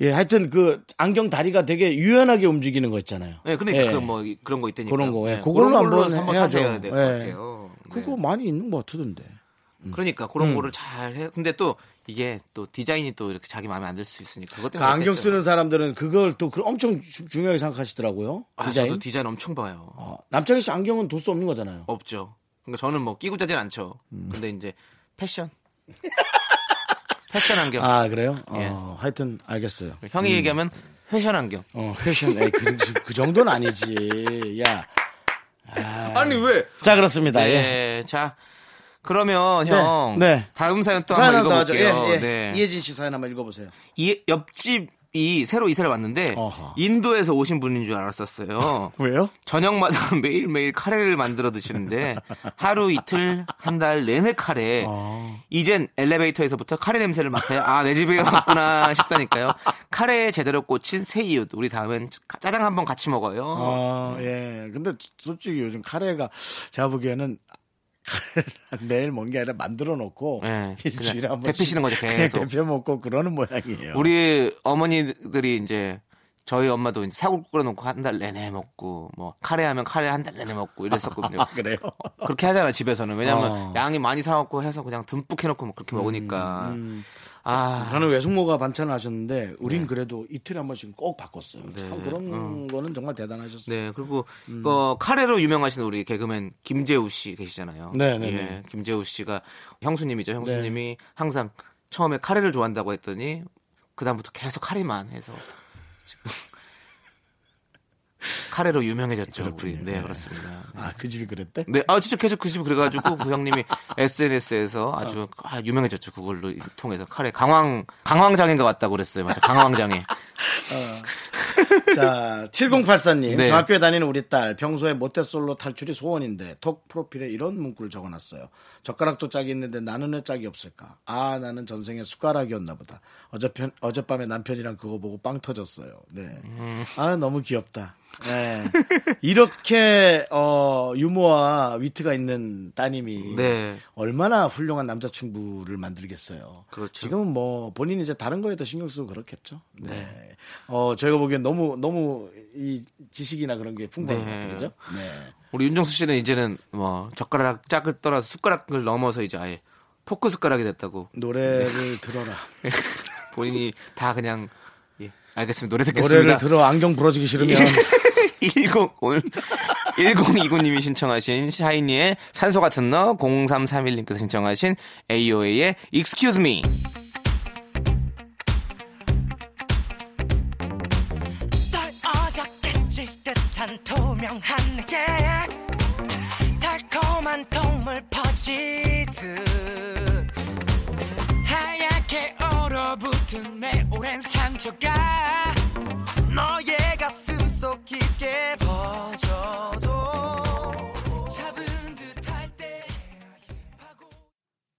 예, 하여튼 그 안경 다리가 되게 유연하게 움직이는 거 있잖아요. 네, 근데 예. 그뭐 그런 거 있다니까. 그런 거, 예. 네, 그걸로 그런 걸로 한번 한번. 사셔야 될것 예. 같아요. 네. 그거 많이 있는 것 같던데. 그러니까 그런 거를 잘 해. 근데 또 이게 또 디자인이 또 이렇게 자기 마음에 안 들 수 있으니까 그것 그 때문에 안경. 쓰는 사람들은 그걸 또그 엄청 주- 중요하게 생각하시더라고요. 아, 디자인. 저도 디자인 엄청 봐요. 어, 남창희 씨 안경은 둘수 없는 거잖아요. 없죠. 그러니까 저는 뭐 끼고 자진 않죠. 음. 근데 이제 패션. 패션 안경. 아, 그래요? 예. 어, 하여튼 알겠어요. 형이 얘기하면 패션 안경. 어, 패션. 에이, 그, 그 정도는 아니지. 야. 아 니 왜? 자, 그렇습니다. 예. 네. 자 그러면 형 네. 다음 사연 또 사연 한번. 읽어볼게요. 예, 예. 네. 이혜진 씨 사연 한번 읽어보세요. 이 옆집이 새로 이사를 왔는데 어허. 인도에서 오신 분인 줄 알았었어요. 왜요? 저녁마다 매일매일 카레를 만들어 드시는데 하루 이틀 한 달 내내 카레. 어. 이젠 엘리베이터에서부터 카레 냄새를 맡아요. 아, 내 집에 왔구나 싶다니까요. 카레에 제대로 꽂힌 새 이웃. 우리 다음엔 짜장 한번 같이 먹어요. 어, 예. 근데 솔직히 요즘 카레가 제가 보기에는 카레를 매일 먹는 게 아니라 만들어 놓고 예, 일주일에 그냥 한 번씩 데피시는 거죠, 계속. 데펴 먹고 그러는 모양이에요. 우리 어머니들이 이제 저희 엄마도 이제 사골 끓여놓고 한 달 내내 먹고 뭐 카레 하면 카레 한 달 내내 먹고 이랬었거든요. 아, 그래요? 그렇게 하잖아 집에서는 왜냐면 어. 음, 양이 많이 사갖고 해서 그냥 듬뿍 해놓고 뭐 그렇게 먹으니까 아 저는 외숙모가 반찬을 하셨는데 우린 그래도 이틀에 한 번씩 꼭 바꿨어요. 네. 참 그런 거는 정말 대단하셨어요. 네, 그리고 음. 어, 카레로 유명하신 우리 개그맨 김재우 씨 계시잖아요. 네, 네, 예, 네. 김재우 씨가 형수님이죠. 형수님이 항상 처음에 카레를 좋아한다고 했더니 그다음부터 계속 카레만 해서 카레로 유명해졌죠. 우리. 네, 그렇습니다. 네. 아, 그 집이 그랬대? 네, 아 진짜 계속 그집 그래가지고 그 형님이 SNS에서 아주 아, 유명해졌죠. 그걸로 통해서 카레 강황 강황장인 것 같다고 그랬어요. 맞아, 강황장에. 자, 7084님. 네. 저 학교에 다니는 우리 딸. 평소에 모태솔로 탈출이 소원인데 톡 프로필에 이런 문구를 적어놨어요. 젓가락도 짝이 있는데 나는 왜 짝이 없을까? 아, 나는 전생에 숟가락이었나 보다. 어젯밤, 어젯밤에 남편이랑 그거 보고 빵 터졌어요. 네. 음. 아, 너무 귀엽다. 네. 이렇게 어 유머와 위트가 있는 따님이 네. 얼마나 훌륭한 남자친구를 만들겠어요. 그렇죠. 지금은 뭐 본인이 이제 다른 거에 더 신경 쓰고 그렇겠죠. 네. 어 저희가 보기엔 너무 너무 이 지식이나 그런 게 풍부한 네. 것 같아요. 그죠? 네. 우리 윤정수 씨는 이제는 뭐 젓가락 짝을 떠나서 숟가락을 넘어서 이제 아예 포크 숟가락이 됐다고 노래를 들어라. 본인이 다 그냥 예, 알겠습니다. 노래 듣겠습니다. 노래를 들어 안경 부러지기 싫으면 10 오늘 1029님이 신청하신 샤이니의 산소 같은 너 0331님께서 신청하신 AOA의 Excuse Me 달콤한 동물 퍼지듯 하얗게 얼어붙은 내 오랜 상처가 너의 가슴 속 깊게 퍼져도 잡은 듯할 때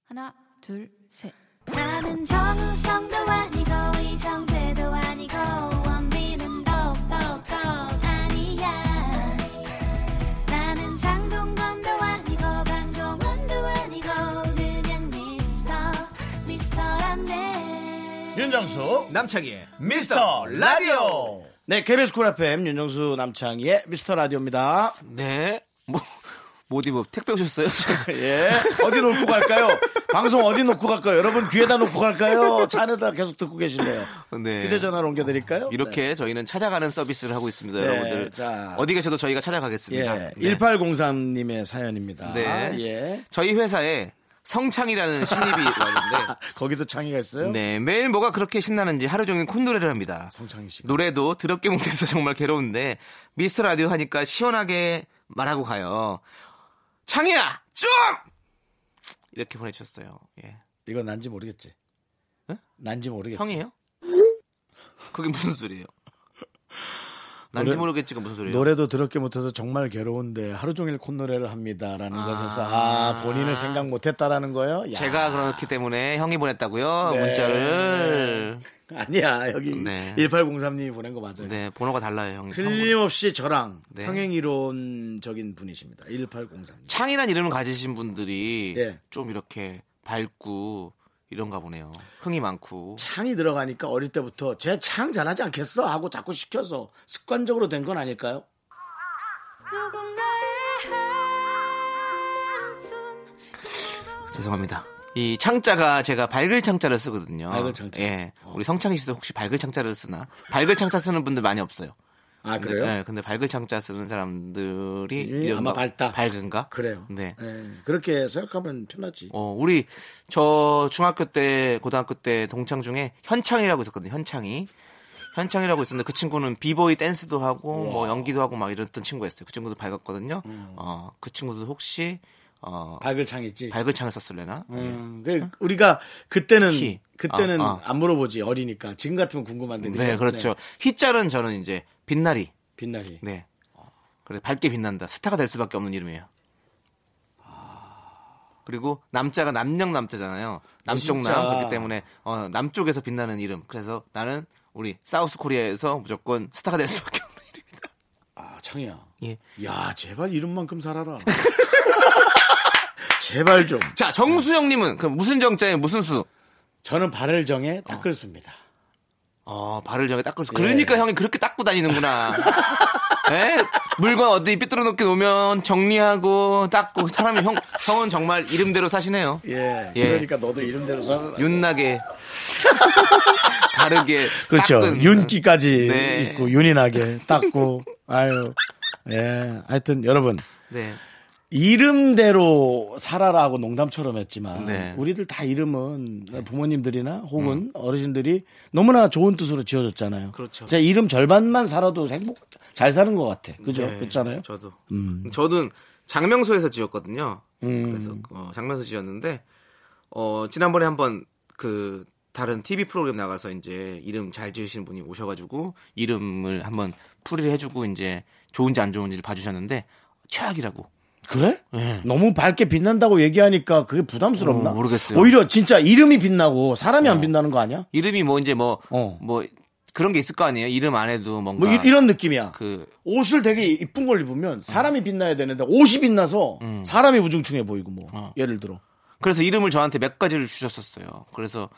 하나, 둘, 셋. 나는 정우성도 아니고 이정재도 아니고 윤정수 남창희의 미스터 라디오 네 KBS 쿨 FM 윤정수 남창희의 미스터 라디오입니다 네. 뭐, 뭐 어디 뭐 택배 오셨어요? 예 어디 놓고 갈까요 방송 어디 놓고 갈까요 여러분 귀에다 놓고 갈까요 차 안에다 계속 듣고 계실래요 네. 휴대전화로 옮겨드릴까요 이렇게 저희는 찾아가는 서비스를 하고 있습니다, 네, 여러분들. 자. 어디 계셔도 저희가 찾아가겠습니다. 예, 네. 1803님의 사연입니다 네. 예 저희 회사에 성창이라는 신입이 왔는데 거기도 창의가 있어요 네, 매일 뭐가 그렇게 신나는지 하루 종일 콘노래를 합니다. 성창희 씨가 노래도 더럽게 못해서 정말 괴로운데 미스터 라디오 하니까 시원하게 말하고 가요. 창이야, 좀 이렇게 보내주셨어요. 예. 이거 난지 모르겠지 에? 난지 모르겠지 형이에요? 그게 무슨 소리예요? 난지 모르겠지가 무슨 소리예요? 노래도 더럽게 못해서 정말 괴로운데 하루 종일 콧노래를 합니다라는 것에서 아 본인을 생각 못했다라는 거예요? 야. 제가 그렇기 때문에 형이 보냈다고요 네. 문자를. 아니야 여기 네. 1803님이 보낸 거 맞아요. 네, 번호가 달라요, 형이. 틀림없이 저랑 네. 평행이론적인 분이십니다. 1803님. 창이란 이름을 가지신 분들이 예. 좀 이렇게 밝고 이런가 보네요. 흥이 많고. 창이 들어가니까 어릴 때부터 제창 잘하지 않겠어 하고 자꾸 시켜서 습관적으로 된 건 아닐까요? 죄송합니다. 이 창자가 제가 밝을 창자를 쓰거든요. 밝을 창자. 예. 우리 성창희 씨도 혹시 밝을 창자를 쓰나? 밝을 창자 쓰는 분들 많이 없어요. 아 그래요? 네, 근데 밝을 창자 쓰는 사람들이 예, 아마 밝다. 밝은가? 그래요. 네. 예, 그렇게 생각하면 편하지. 어, 우리 저 중학교 때 고등학교 때 동창 중에 현창이라고 있었거든요. 현창이. 현창이라고 있었는데 그 친구는 비보이 댄스도 하고 뭐 연기도 하고 막 이랬던 친구였어요. 그 친구도 밝았거든요. 음. 어, 그 친구도 혹시 어, 밝을 창 있지. 밝을 창을 썼을래나? 음, 그 우리가 그때는 희. 그때는 어, 어. 안 물어보지 어리니까 지금 같으면 궁금한데 그죠? 네, 그렇죠. 희자는 저는 이제 빛나리. 빛나리. 네. 그래 밝게 빛난다. 스타가 될 수밖에 없는 이름이에요. 그리고 남자가 남녀 남자잖아요. 남쪽 진짜. 남 그렇기 때문에 어, 남쪽에서 빛나는 이름. 그래서 나는 우리 사우스 코리아에서 무조건 스타가 될 수밖에 없는 이름이다. 아, 창이야. 예. 야, 제발 이름만큼 살아라. 제발 좀. 자, 정수영님은 그 무슨 정자에 무슨 수? 저는 발을 정해 닦을 수입니다. 어, 발을 정해 닦을 수. 예. 그러니까 형이 그렇게 닦고 다니는구나. 예? 물건 어디 삐뚤어 놓게 놓으면 정리하고 닦고 사람이 형 형은 정말 이름대로 사시네요. 예. 예. 그러니까 너도 이름대로 살아라. 윤나게 다르게 그렇죠. 닦은. 윤기까지 네. 있고 윤인하게 닦고 아유. 예. 하여튼 여러분 네. 이름대로 살아라고 농담처럼 했지만 네. 우리들 다 이름은 부모님들이나 혹은 어르신들이 너무나 좋은 뜻으로 지어줬잖아요. 그렇죠. 제 이름 절반만 살아도 행복 잘 사는 것 같아. 그죠? 네, 그렇잖아요. 저도. 음. 저는 장명소에서 지었거든요. 음. 그래서 어, 장명소 지었는데 어, 지난번에 한번 그 다른 TV 프로그램 나가서 이제 이름 잘 지으시는 분이 오셔가지고 이름을 한번 풀이를 해주고 이제 좋은지 안 좋은지를 봐주셨는데 최악이라고. 그래? 네. 너무 밝게 빛난다고 얘기하니까 그게 부담스럽나? 어, 모르겠어요. 오히려 진짜 이름이 빛나고 사람이 안 빛나는 거 아니야? 이름이 뭐 이제 뭐 어. 뭐 그런 게 있을 거 아니에요. 이름 안에도 뭔가 뭐 이, 런 느낌이야. 그 옷을 되게 이쁜 걸 입으면 사람이 빛나야 되는데 옷이 빛나서 사람이 우중충해 보이고 뭐 어. 예를 들어 그래서 이름을 저한테 몇 가지를 주셨었어요. 그래서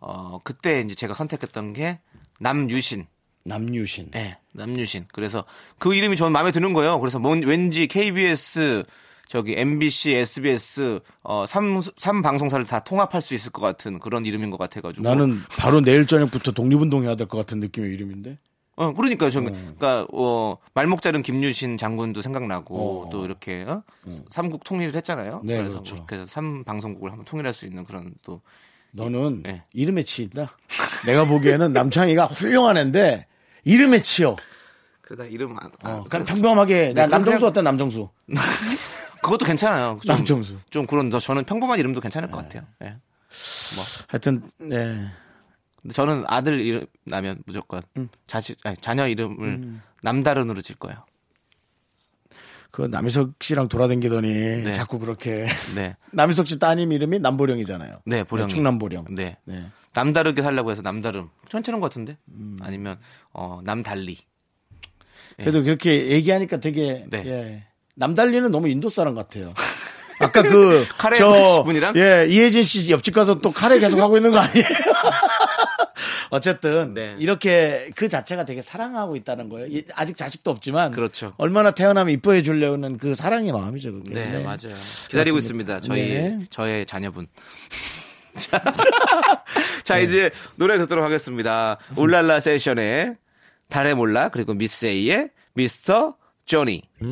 어 그때 이제 제가 선택했던 게 남유신. 남유신. 네, 남유신. 그래서 그 이름이 저는 마음에 드는 거예요. 그래서 뭔 왠지 KBS 저기 MBC, SBS 어, 3, 삼 방송사를 다 통합할 수 있을 것 같은 그런 이름인 것 같아가지고 나는 바로 내일 저녁부터 독립운동해야 될 것 같은 느낌의 이름인데. 어, 그러니까요. 저, 그러니까, 어, 말목 자른 김유신 장군도 생각나고, 어. 또 이렇게, 어? 삼국 통일을 했잖아요. 네, 그래서, 그렇죠. 그래서 삼 방송국을 한번 통일할 수 있는 그런 또, 너는 네. 이름에 치인다. 내가 보기에는 남창희가 훌륭한 애인데 이름에 치여. 그러다 이름 안, 아, 어, 그냥 평범하게 나 그럼 남정수 어때 남정수? 그것도 괜찮아요. 좀, 남정수. 좀 그런, 더 저는 평범한 이름도 괜찮을 것 같아요. 예. 하여튼 네. 근데 저는 아들 이름 나면 무조건 자식, 아니, 자녀 이름을 남다른으로 질 거예요. 그 남희석 씨랑 돌아다니더니 네. 자꾸 그렇게 네. 남희석 씨 따님 이름이 남보령이잖아요. 네, 보령. 충남보령. 네. 네. 남다르게 살려고 해서 남다름. 괜찮은 것 같은데? 아니면, 어, 남달리. 그래도 그렇게 얘기하니까 되게 네. 예. 남달리는 너무 인도 사람 같아요. 아까 그 카레 저, 분이랑? 예 이혜진 씨 옆집 가서 또 카레 계속 하고 있는 거 아니에요? 어쨌든 네. 이렇게 그 자체가 되게 사랑하고 있다는 거예요. 이- 아직 자식도 없지만 그렇죠. 얼마나 태어나면 이뻐해 주려는 그 사랑의 마음이죠. 그게. 네, 맞아요. 기다리고 그렇습니다. 있습니다. 저희 네. 저의 자녀분. 자, 자, 이제 노래 듣도록 하겠습니다. 울랄라 세션의 달의 몰라 그리고 미스 A의 미스터 조니. 나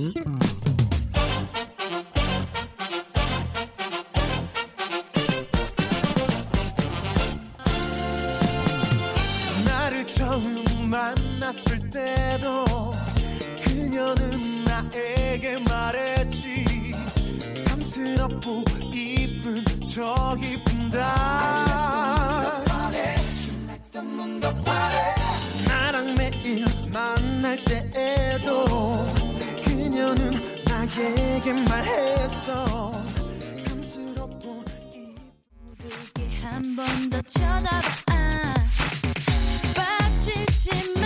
나에게 말했어 탐스럽고 이쁜 한번 더 쳐다봐 아. 빠지지 마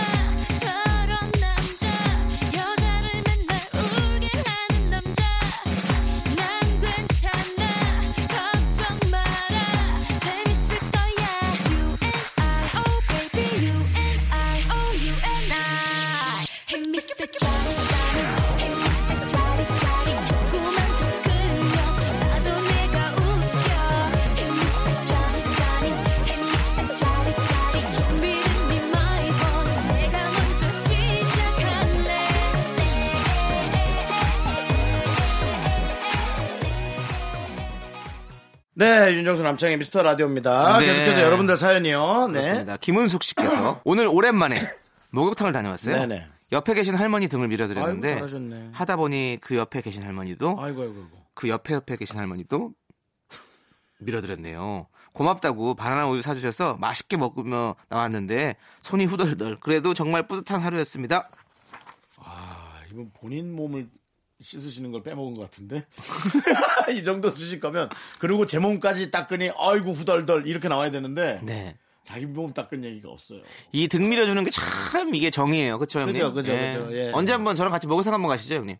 네, 윤정수 남창의 미스터 라디오입니다. 네. 계속해서 여러분들 사연이요. 네. 그렇습니다. 김은숙 씨께서 오늘 오랜만에 목욕탕을 다녀왔어요. 네네. 옆에 계신 할머니 등을 아이고, 밀어드렸는데 잘하셨네. 하다 보니 그 옆에 계신 할머니도 아이고, 아이고, 아이고. 그 옆에 옆에 계신 할머니도 밀어드렸네요. 고맙다고 바나나 우유 사주셔서 맛있게 먹으며 나왔는데 손이 후덜덜. 그래도 정말 뿌듯한 하루였습니다. 아, 이분 본인 몸을 씻으시는 걸 빼먹은 것 같은데? 이 정도 쓰실 거면, 그리고 제 몸까지 닦으니, 아이고, 후덜덜, 이렇게 나와야 되는데, 네. 자기 몸 닦은 얘기가 없어요. 이 등 밀어주는 게 참 이게 정이에요. 그렇죠, 형님? 그죠, 그죠, 그죠. 예. 언제 한번 저랑 같이 목욕탕 한번 가시죠, 형님?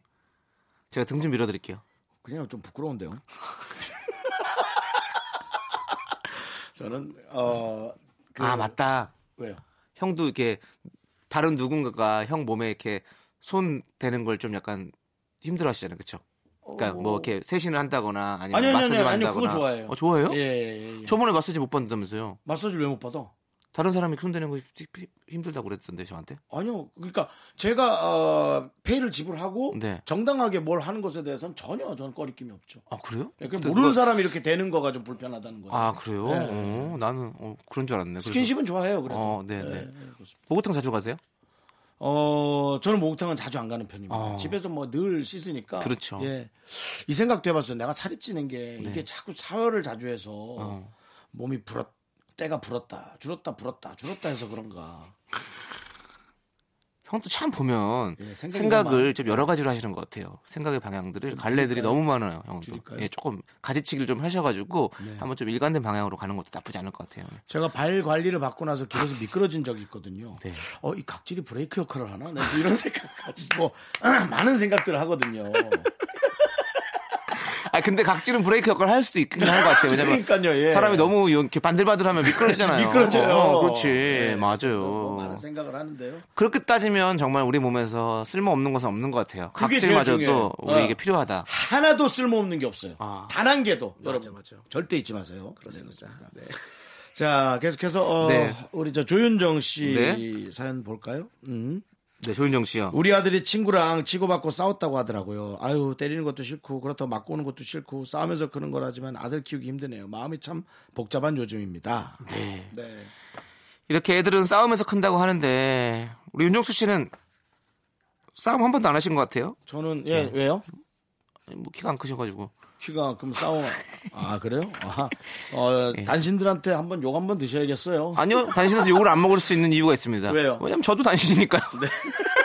제가 등 좀 밀어드릴게요. 그냥 좀 부끄러운데요. 저는, 어, 그- 아, 맞다. 왜요? 형도 이렇게 다른 누군가가 형 몸에 이렇게 손 대는 걸 좀 약간 힘들어 하시잖아요. 그쵸? 그러니까 뭐 이렇게 세신을 한다거나 아니면 아니, 아니, 아니, 마사지를 아니, 한다거나. 그거 좋아해요. 어, 좋아해요? 예, 예, 예. 저번에 마사지 못 받는다면서요. 마사지를 왜 못 받아? 다른 사람이 손 대는 거 힘- 힘들다고 그랬던데 저한테. 아니요. 그러니까 제가 어, 페이를 지불하고 네. 정당하게 뭘 하는 것에 대해서는 전혀 저는 꺼리낌이 없죠. 아 그래요? 그 근데 모르는 누가- 사람이 이렇게 되는 거가 좀 불편하다는 거예요. 아 그래요? 네. 어, 나는 어, 그런 줄 알았네. 그래서- 스킨십은 좋아해요. 그래. 어, 네, 네. 목욕탕 자주 가세요? 어, 저는 목욕탕은 자주 안 가는 편입니다. 어. 집에서 뭐 늘 씻으니까. 그렇죠. 예. 이 생각도 해봤어요. 내가 살이 찌는 게 네. 이게 자꾸 사혈을 자주 해서 어. 몸이 불었, 때가 불었다, 줄었다, 불었다, 줄었다 해서 그런가. 형도 참 보면 예, 생각을 좀 여러 가지로 하시는 것 같아요. 생각의 방향들을 갈래들이 너무 많아요, 형도. 줄일까요? 네. 예, 조금 가지치기를 좀 하셔가지고 한번 좀 일관된 방향으로 가는 것도 나쁘지 않을 것 같아요. 제가 발 관리를 받고 나서 길에서 미끄러진 적이 있거든요. 네. 어, 이 각질이 브레이크 역할을 하나? 네, 이런 생각 가지고 많은 생각들을 하거든요. 아 근데 각질은 브레이크 역할을 할 수도 있긴 한것 같아요. 왜냐면 그러니까요, 예. 사람이 너무 이렇게 반들반들하면 미끄러지잖아요. 미끄러져요. 어, 그렇지, 네. 맞아요. 뭐 많은 생각을 하는데요. 그렇게 따지면 정말 우리 몸에서 쓸모 없는 것은 없는 것 같아요. 각질마저도. 우리에게 어. 필요하다. 하나도 쓸모없는 게 없어요. 아. 단한 개도. 맞아, 여러분 맞아. 절대 잊지 마세요. 그렇습니다. 네. 자, 계속해서 어, 네. 우리 저 조윤정 씨 네. 사연 볼까요? 음. 네, 조윤정 씨요. 우리 아들이 친구랑 치고받고 싸웠다고 하더라고요. 아유, 때리는 것도 싫고, 그렇다고 맞고 오는 것도 싫고, 싸우면서 그런 거라지만 아들 키우기 힘드네요. 마음이 참 복잡한 요즘입니다. 네. 네. 이렇게 애들은 싸우면서 큰다고 하는데 우리 윤정수 씨는 싸움 한 번도 안 하신 것 같아요. 저는, 예, 왜요? 뭐 키가 안 크셔가지고. 키가 그럼 싸워. 아, 그래요? 아, 어, 예. 단신들한테 한번 욕 한번 드셔야겠어요. 아니요, 당신한테 욕을 안 먹을 수 있는 이유가 있습니다. 왜요? 왜냐면 저도 당신이니까요.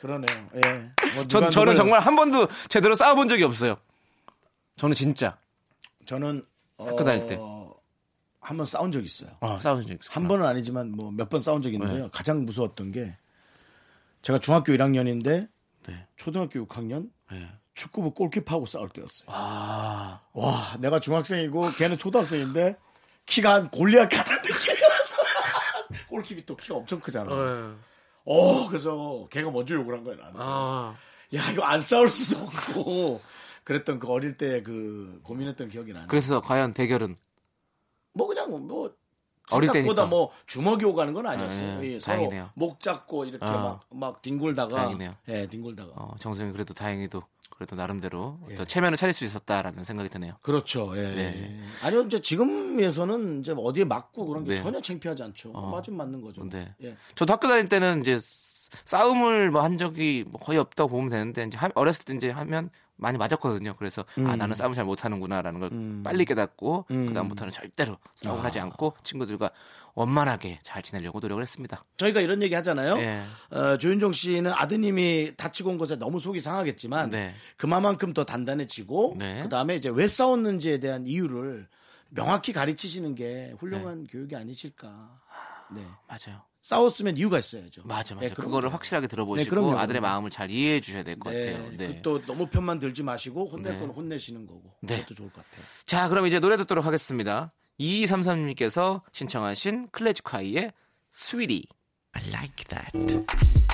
그러네요. 예. 뭐 전, 저는 누굴- 정말 한 번도 제대로 싸워본 적이 없어요. 저는 진짜 저는 학교 다닐 때. 한 번 싸운 적 있어요. 어, 싸운 적 있어요. 한 번은 아니지만 뭐 몇 번 싸운 적 있는데요. 네. 가장 무서웠던 게 제가 중학교 1학년인데 네. 초등학교 6학년 네. 축구부 골키퍼하고 싸울 때였어요. 아, 와, 내가 중학생이고 걔는 초등학생인데 키가 한 골리앗 같은 느낌이라서 골키피 또 키가 엄청 크잖아. 어, 그래서 걔가 먼저 욕을 한 거야, 나한테. 아, 야, 이거 안 싸울 수도 없고. 그랬던 그 어릴 때 그 고민했던 기억이 나네. 그래서 과연 대결은 뭐 그냥 뭐 어릴 때니까. 뭐 주먹이 오가는 건 아니었어요. 아, 예. 예, 서로 다행이네요. 목 잡고 이렇게 아. 막, 막 뒹굴다가. 다행이네요. 예, 뒹굴다가. 어, 정수영이 그래도 다행히도 그래도 나름대로 예. 체면을 차릴 수 있었다라는 생각이 드네요. 그렇죠. 예. 네. 아니요, 이제 지금에서는 이제 어디에 맞고 그런 게 네. 전혀 창피하지 않죠. 어. 맞으면 맞는 거죠. 네. 예. 저도 학교 다닐 때는 이제 싸움을 뭐 한 적이 뭐 거의 없다고 보면 되는데 이제 하- 어렸을 때 이제 하면 많이 맞았거든요. 그래서 아 나는 싸움을 잘 못하는구나라는 걸 빨리 깨닫고 음. 그다음부터는 절대로 싸움을 하지 않고 친구들과 원만하게 잘 지내려고 노력을 했습니다. 저희가 이런 얘기 하잖아요. 예. 어, 조윤정 씨는 아드님이 다치고 온 것에 너무 속이 상하겠지만 네. 그만큼 더 단단해지고 네. 그다음에 이제 왜 싸웠는지에 대한 이유를 명확히 가르치시는 게 훌륭한 네. 교육이 아니실까. 네. 맞아요. 싸웠으면 이유가 있어야죠. 맞아, 맞아. 네. 그거를 확실하게 들어보시고 네, 아들의. 마음을 잘 이해해 주셔야 될 것 네. 같아요. 네. 그또 너무 편만 들지 마시고 혼낼 네. 건 혼내시는 거고. 네. 그것도 좋을 것 같아요. 자, 그럼 이제 노래 듣도록 하겠습니다. 2233님께서 신청하신 클래식화이의 스위리. I like that.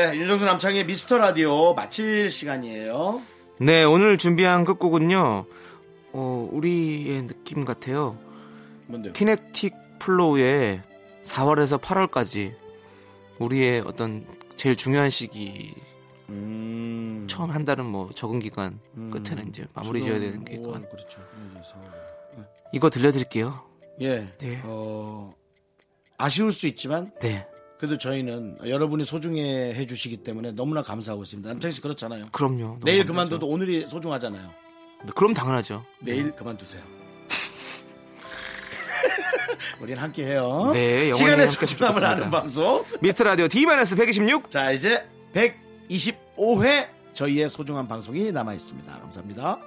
네, 윤정수 남창희의 미스터 라디오 마칠 시간이에요. 네, 오늘 준비한 끝곡은요. 어, 우리의 느낌 같아요. 뭔데요? 키네틱 플로우의 4월에서 8월까지 우리의 어떤 제일 중요한 시기 음. 처음 한 달은 뭐 적응 기간 끝에는 이제 마무리 지어야 되는 게 있고 그렇죠. 이제 사월. 이거 들려드릴게요. 예. 네. 어, 아쉬울 수 있지만 네, 그래도 저희는 여러분이 소중해 해주시기 때문에 너무나 감사하고 있습니다. 남창희 씨 그렇잖아요. 그럼요. 내일 감사하죠. 그만둬도 오늘이 소중하잖아요. 네, 그럼 당연하죠. 내일 그만두세요. 우린 함께 해요. 네, 시간의 소중함을. 아는 방송. 미스터 라디오 D-116 자, 이제 125회 저희의 소중한 방송이 남아 있습니다. 감사합니다.